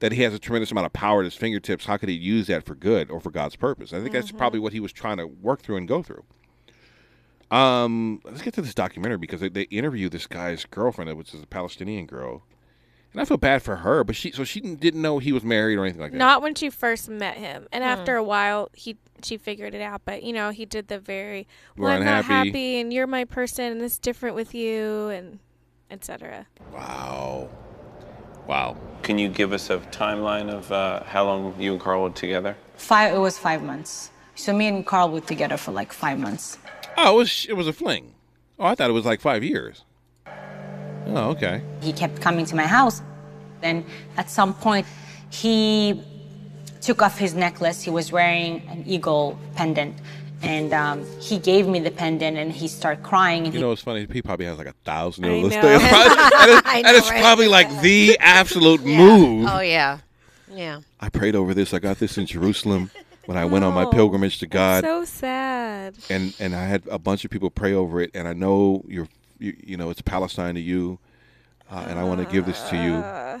that he has a tremendous amount of power at his fingertips. How could he use that for good or for God's purpose? I think that's probably what he was trying to work through and go through. Um, let's get to this documentary because they, they interview this guy's girlfriend, which is a Palestinian girl, and I feel bad for her. But she, so she didn't, didn't know he was married or anything like that. Not when she first met him, and Hmm. after a while, he she figured it out. But you know, he did the very We're well, I'm not unhappy." happy, and you're my person, and it's different with you, and etc. Wow, wow. Can you give us a timeline of uh, how long you and Carl were together? Five. It was five months. So me and Carl were together for like five months. Oh, it was it was a fling. Oh, I thought it was like five years. Oh, okay. He kept coming to my house. Then at some point, he took off his necklace. He was wearing an eagle pendant, and um, he gave me the pendant, and he started crying. And You he, know, it's funny. He probably has like a thousand I of those things. That is, I that know, is right? probably like the absolute move. Oh yeah, yeah. I prayed over this. I got this in Jerusalem when I went on my Oh, pilgrimage to God. So sad. and and I had a bunch of people pray over it, and I know you're, you, you know, it's Palestine to you, uh, and I want to give this to you. Uh,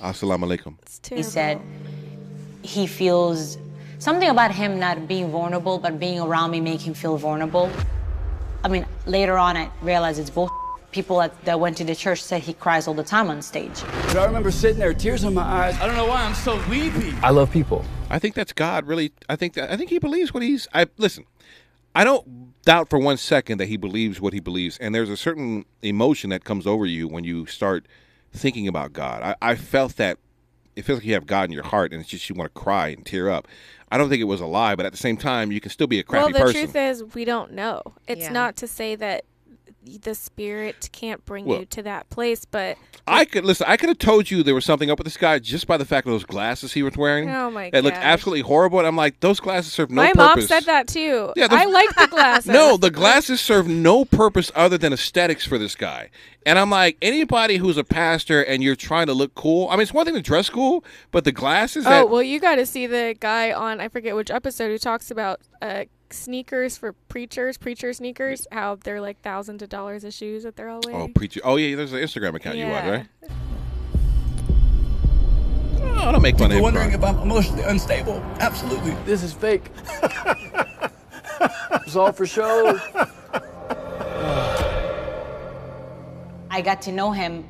Assalamu alaikum. he said he feels something about him not being vulnerable, but being around me make him feel vulnerable. I mean, later on, I realized it's both. People that, that went to the church said he cries all the time on stage. But I remember sitting there, tears in my eyes. I don't know why I'm so weepy. I love people. I think that's God. Really, I think that I think he believes what he's. I listen. I don't doubt for one second that he believes what he believes, and there's a certain emotion that comes over you when you start thinking about God. I, I felt that it feels like you have God in your heart, and it's just you want to cry and tear up. I don't think it was a lie, but at the same time, you can still be a crappy person. well, the person. truth is, we don't know. It's Yeah. not to say that the spirit can't bring Well- you to that place, but I could listen. I could have told you there was something up with this guy just by the fact of those glasses he was wearing. Oh, my That looked absolutely horrible. And I'm like, those glasses serve no purpose. my purpose. mom said that too. Yeah, those- I like the glasses. No, the glasses serve no purpose other than aesthetics for this guy. And I'm like, anybody who's a pastor and you're trying to look cool. I mean, it's one thing to dress cool, but the glasses. Oh that, well, you got to see the guy on I forget which episode who talks about uh, sneakers for preachers, preacher sneakers, how they're like thousands of dollars of shoes that they're all oh, wearing. Oh, preacher. Oh yeah, there's an Instagram account you watch, right? Oh, don't make fun of People him. wondering if I'm emotionally unstable. Absolutely. This is fake. it's all for show. I got to know him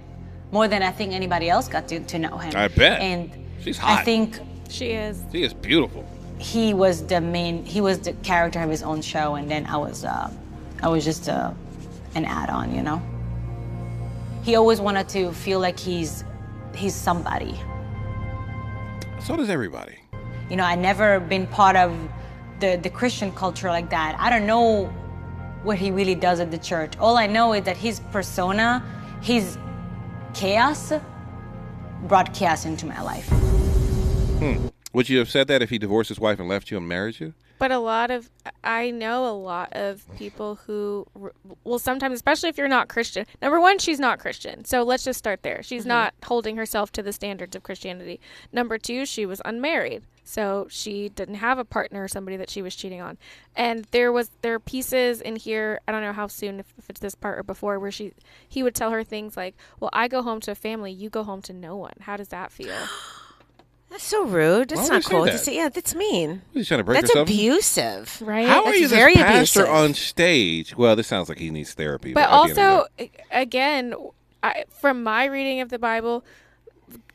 more than I think anybody else got to, to know him. I bet. And She's hot. I think she is. She is beautiful. He was the main. He was the character of his own show, and then I was, uh, I was just uh, an add-on, you know. He always wanted to feel like he's, he's somebody. So does everybody. You know, I never been part of the the Christian culture like that. I don't know what he really does at the church. All I know is that his persona, his chaos, brought chaos into my life. Hmm. Would you have said that if he divorced his wife and left you and married you? But a lot of, I know a lot of people who, well, sometimes, especially if you're not Christian. Number one, she's not Christian. So let's just start there. She's Mm-hmm. not holding herself to the standards of Christianity. Number two, she was unmarried. So she didn't have a partner or somebody that she was cheating on. And there was, there are pieces in here, I don't know how soon, if, if it's this part or before, where she, he would tell her things like, well, I go home to a family, you go home to no one. How does that feel? That's so rude. That's Why would not he say cool. that? To say, yeah, that's mean. He's trying to break That's or abusive. Right? How are That's you very this pastor abusive. on stage? Well, this sounds like he needs therapy. But at the end of also, a- again, I, from my reading of the Bible,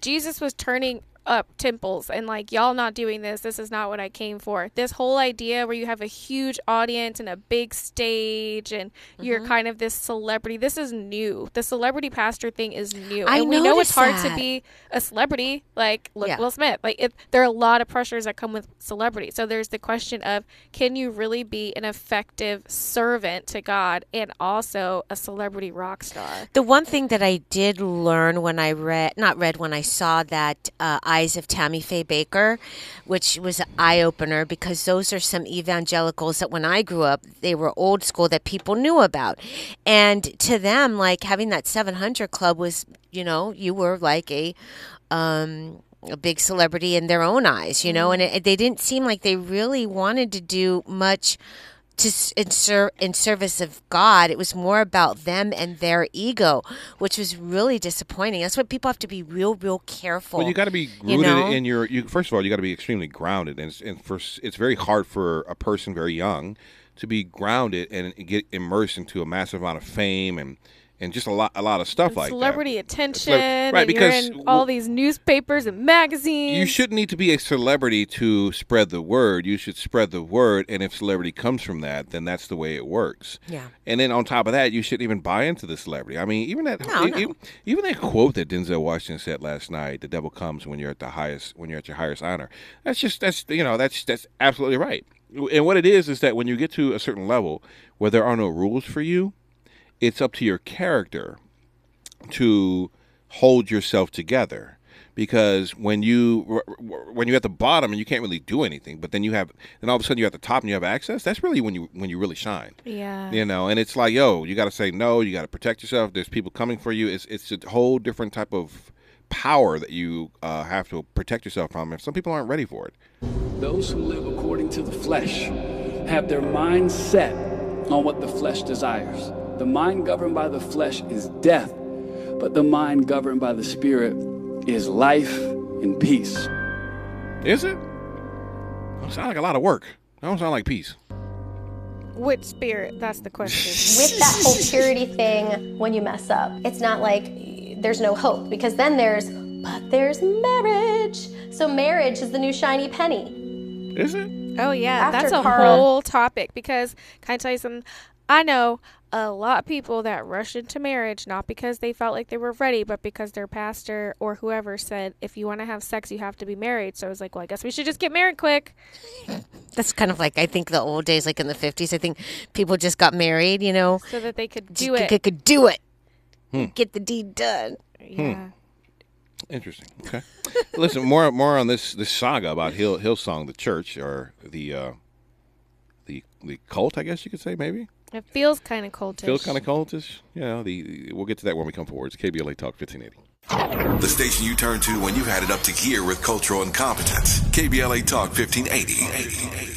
Jesus was turning up temples and like y'all not doing this. This is not what i came for. This whole idea where you have a huge audience and a big stage and you're Mm-hmm. kind of this celebrity. This is new. The celebrity pastor thing is new. I and we know it's hard to be a celebrity like look Yeah. will smith. Like it, there are a lot of pressures that come with celebrity. So there's the question of can you really be an effective servant to god and also a celebrity rock star? The one thing that I did learn when I read, not read, when I saw that uh, Eyes of Tammy Faye Bakker, which was an eye opener because those are some evangelicals that when I grew up, they were old school that people knew about. And to them, like having that 700 club was, you know, you were like a. Um, a big celebrity in their own eyes, you know, and it, they didn't seem like they really wanted to do much to in, ser- in service of God. It was more about them and their ego, which was really disappointing. That's what people have to be real, real careful. Well, you got to be you rooted know? in your. You, first of all, you got to be extremely grounded, and it's, and for it's very hard for a person very young to be grounded and get immersed into a massive amount of fame and and just a lot a lot of stuff like that. celebrity attention right, and because you're in all these newspapers and magazines You shouldn't need to be a celebrity to spread the word. You should spread the word, and if celebrity comes from that, then that's the way it works. Yeah. And then on top of that, you shouldn't even buy into the celebrity. I mean, even that No, e- no. Even, even that quote that Denzel Washington said last night, "The devil comes when you're at the highest, when you're at your highest honor." That's just that's you know that's that's absolutely right. And what it is is that when you get to a certain level where there are no rules for you, it's up to your character to hold yourself together because when you when you're at the bottom and you can't really do anything but then you have then all of a sudden you're at the top and you have access that's really when you when you really shine Yeah. you know and it's like yo you got to say no you got to protect yourself there's people coming for you it's it's a whole different type of power that you uh, have to protect yourself from if some people aren't ready for it Those who live according to the flesh have their mind set on what the flesh desires. The mind governed by the flesh is death, but the mind governed by the spirit is life and peace. is it Don't sound like a lot of work that don't sound like peace which spirit that's the question with that whole purity thing when you mess up. It's not like there's no hope because then there's, but there's marriage. So marriage is the new shiny penny. is it Oh yeah, After that's a Carl- whole topic because can I tell you something? I know a lot of people that rush into marriage not because they felt like they were ready, but because their pastor or whoever said if you want to have sex, you have to be married. So I was like, well, I guess we should just get married quick. That's kind of like I think the old days, like in the fifties. I think people just got married, you know, so that they could just do it. Could, could do it, Hmm. get the deed done. Yeah. Interesting. Okay. Listen, more more on this this saga about Hill Hillsong, the church, or the uh, the the cult, I guess you could say, maybe. It feels kind of cultish. Feels kind of cultish. Yeah, know, the we'll get to that when we come forward. It's KBLA Talk 1580. The station you turn to when you've had it up to gear with cultural incompetence. KBLA Talk 1580.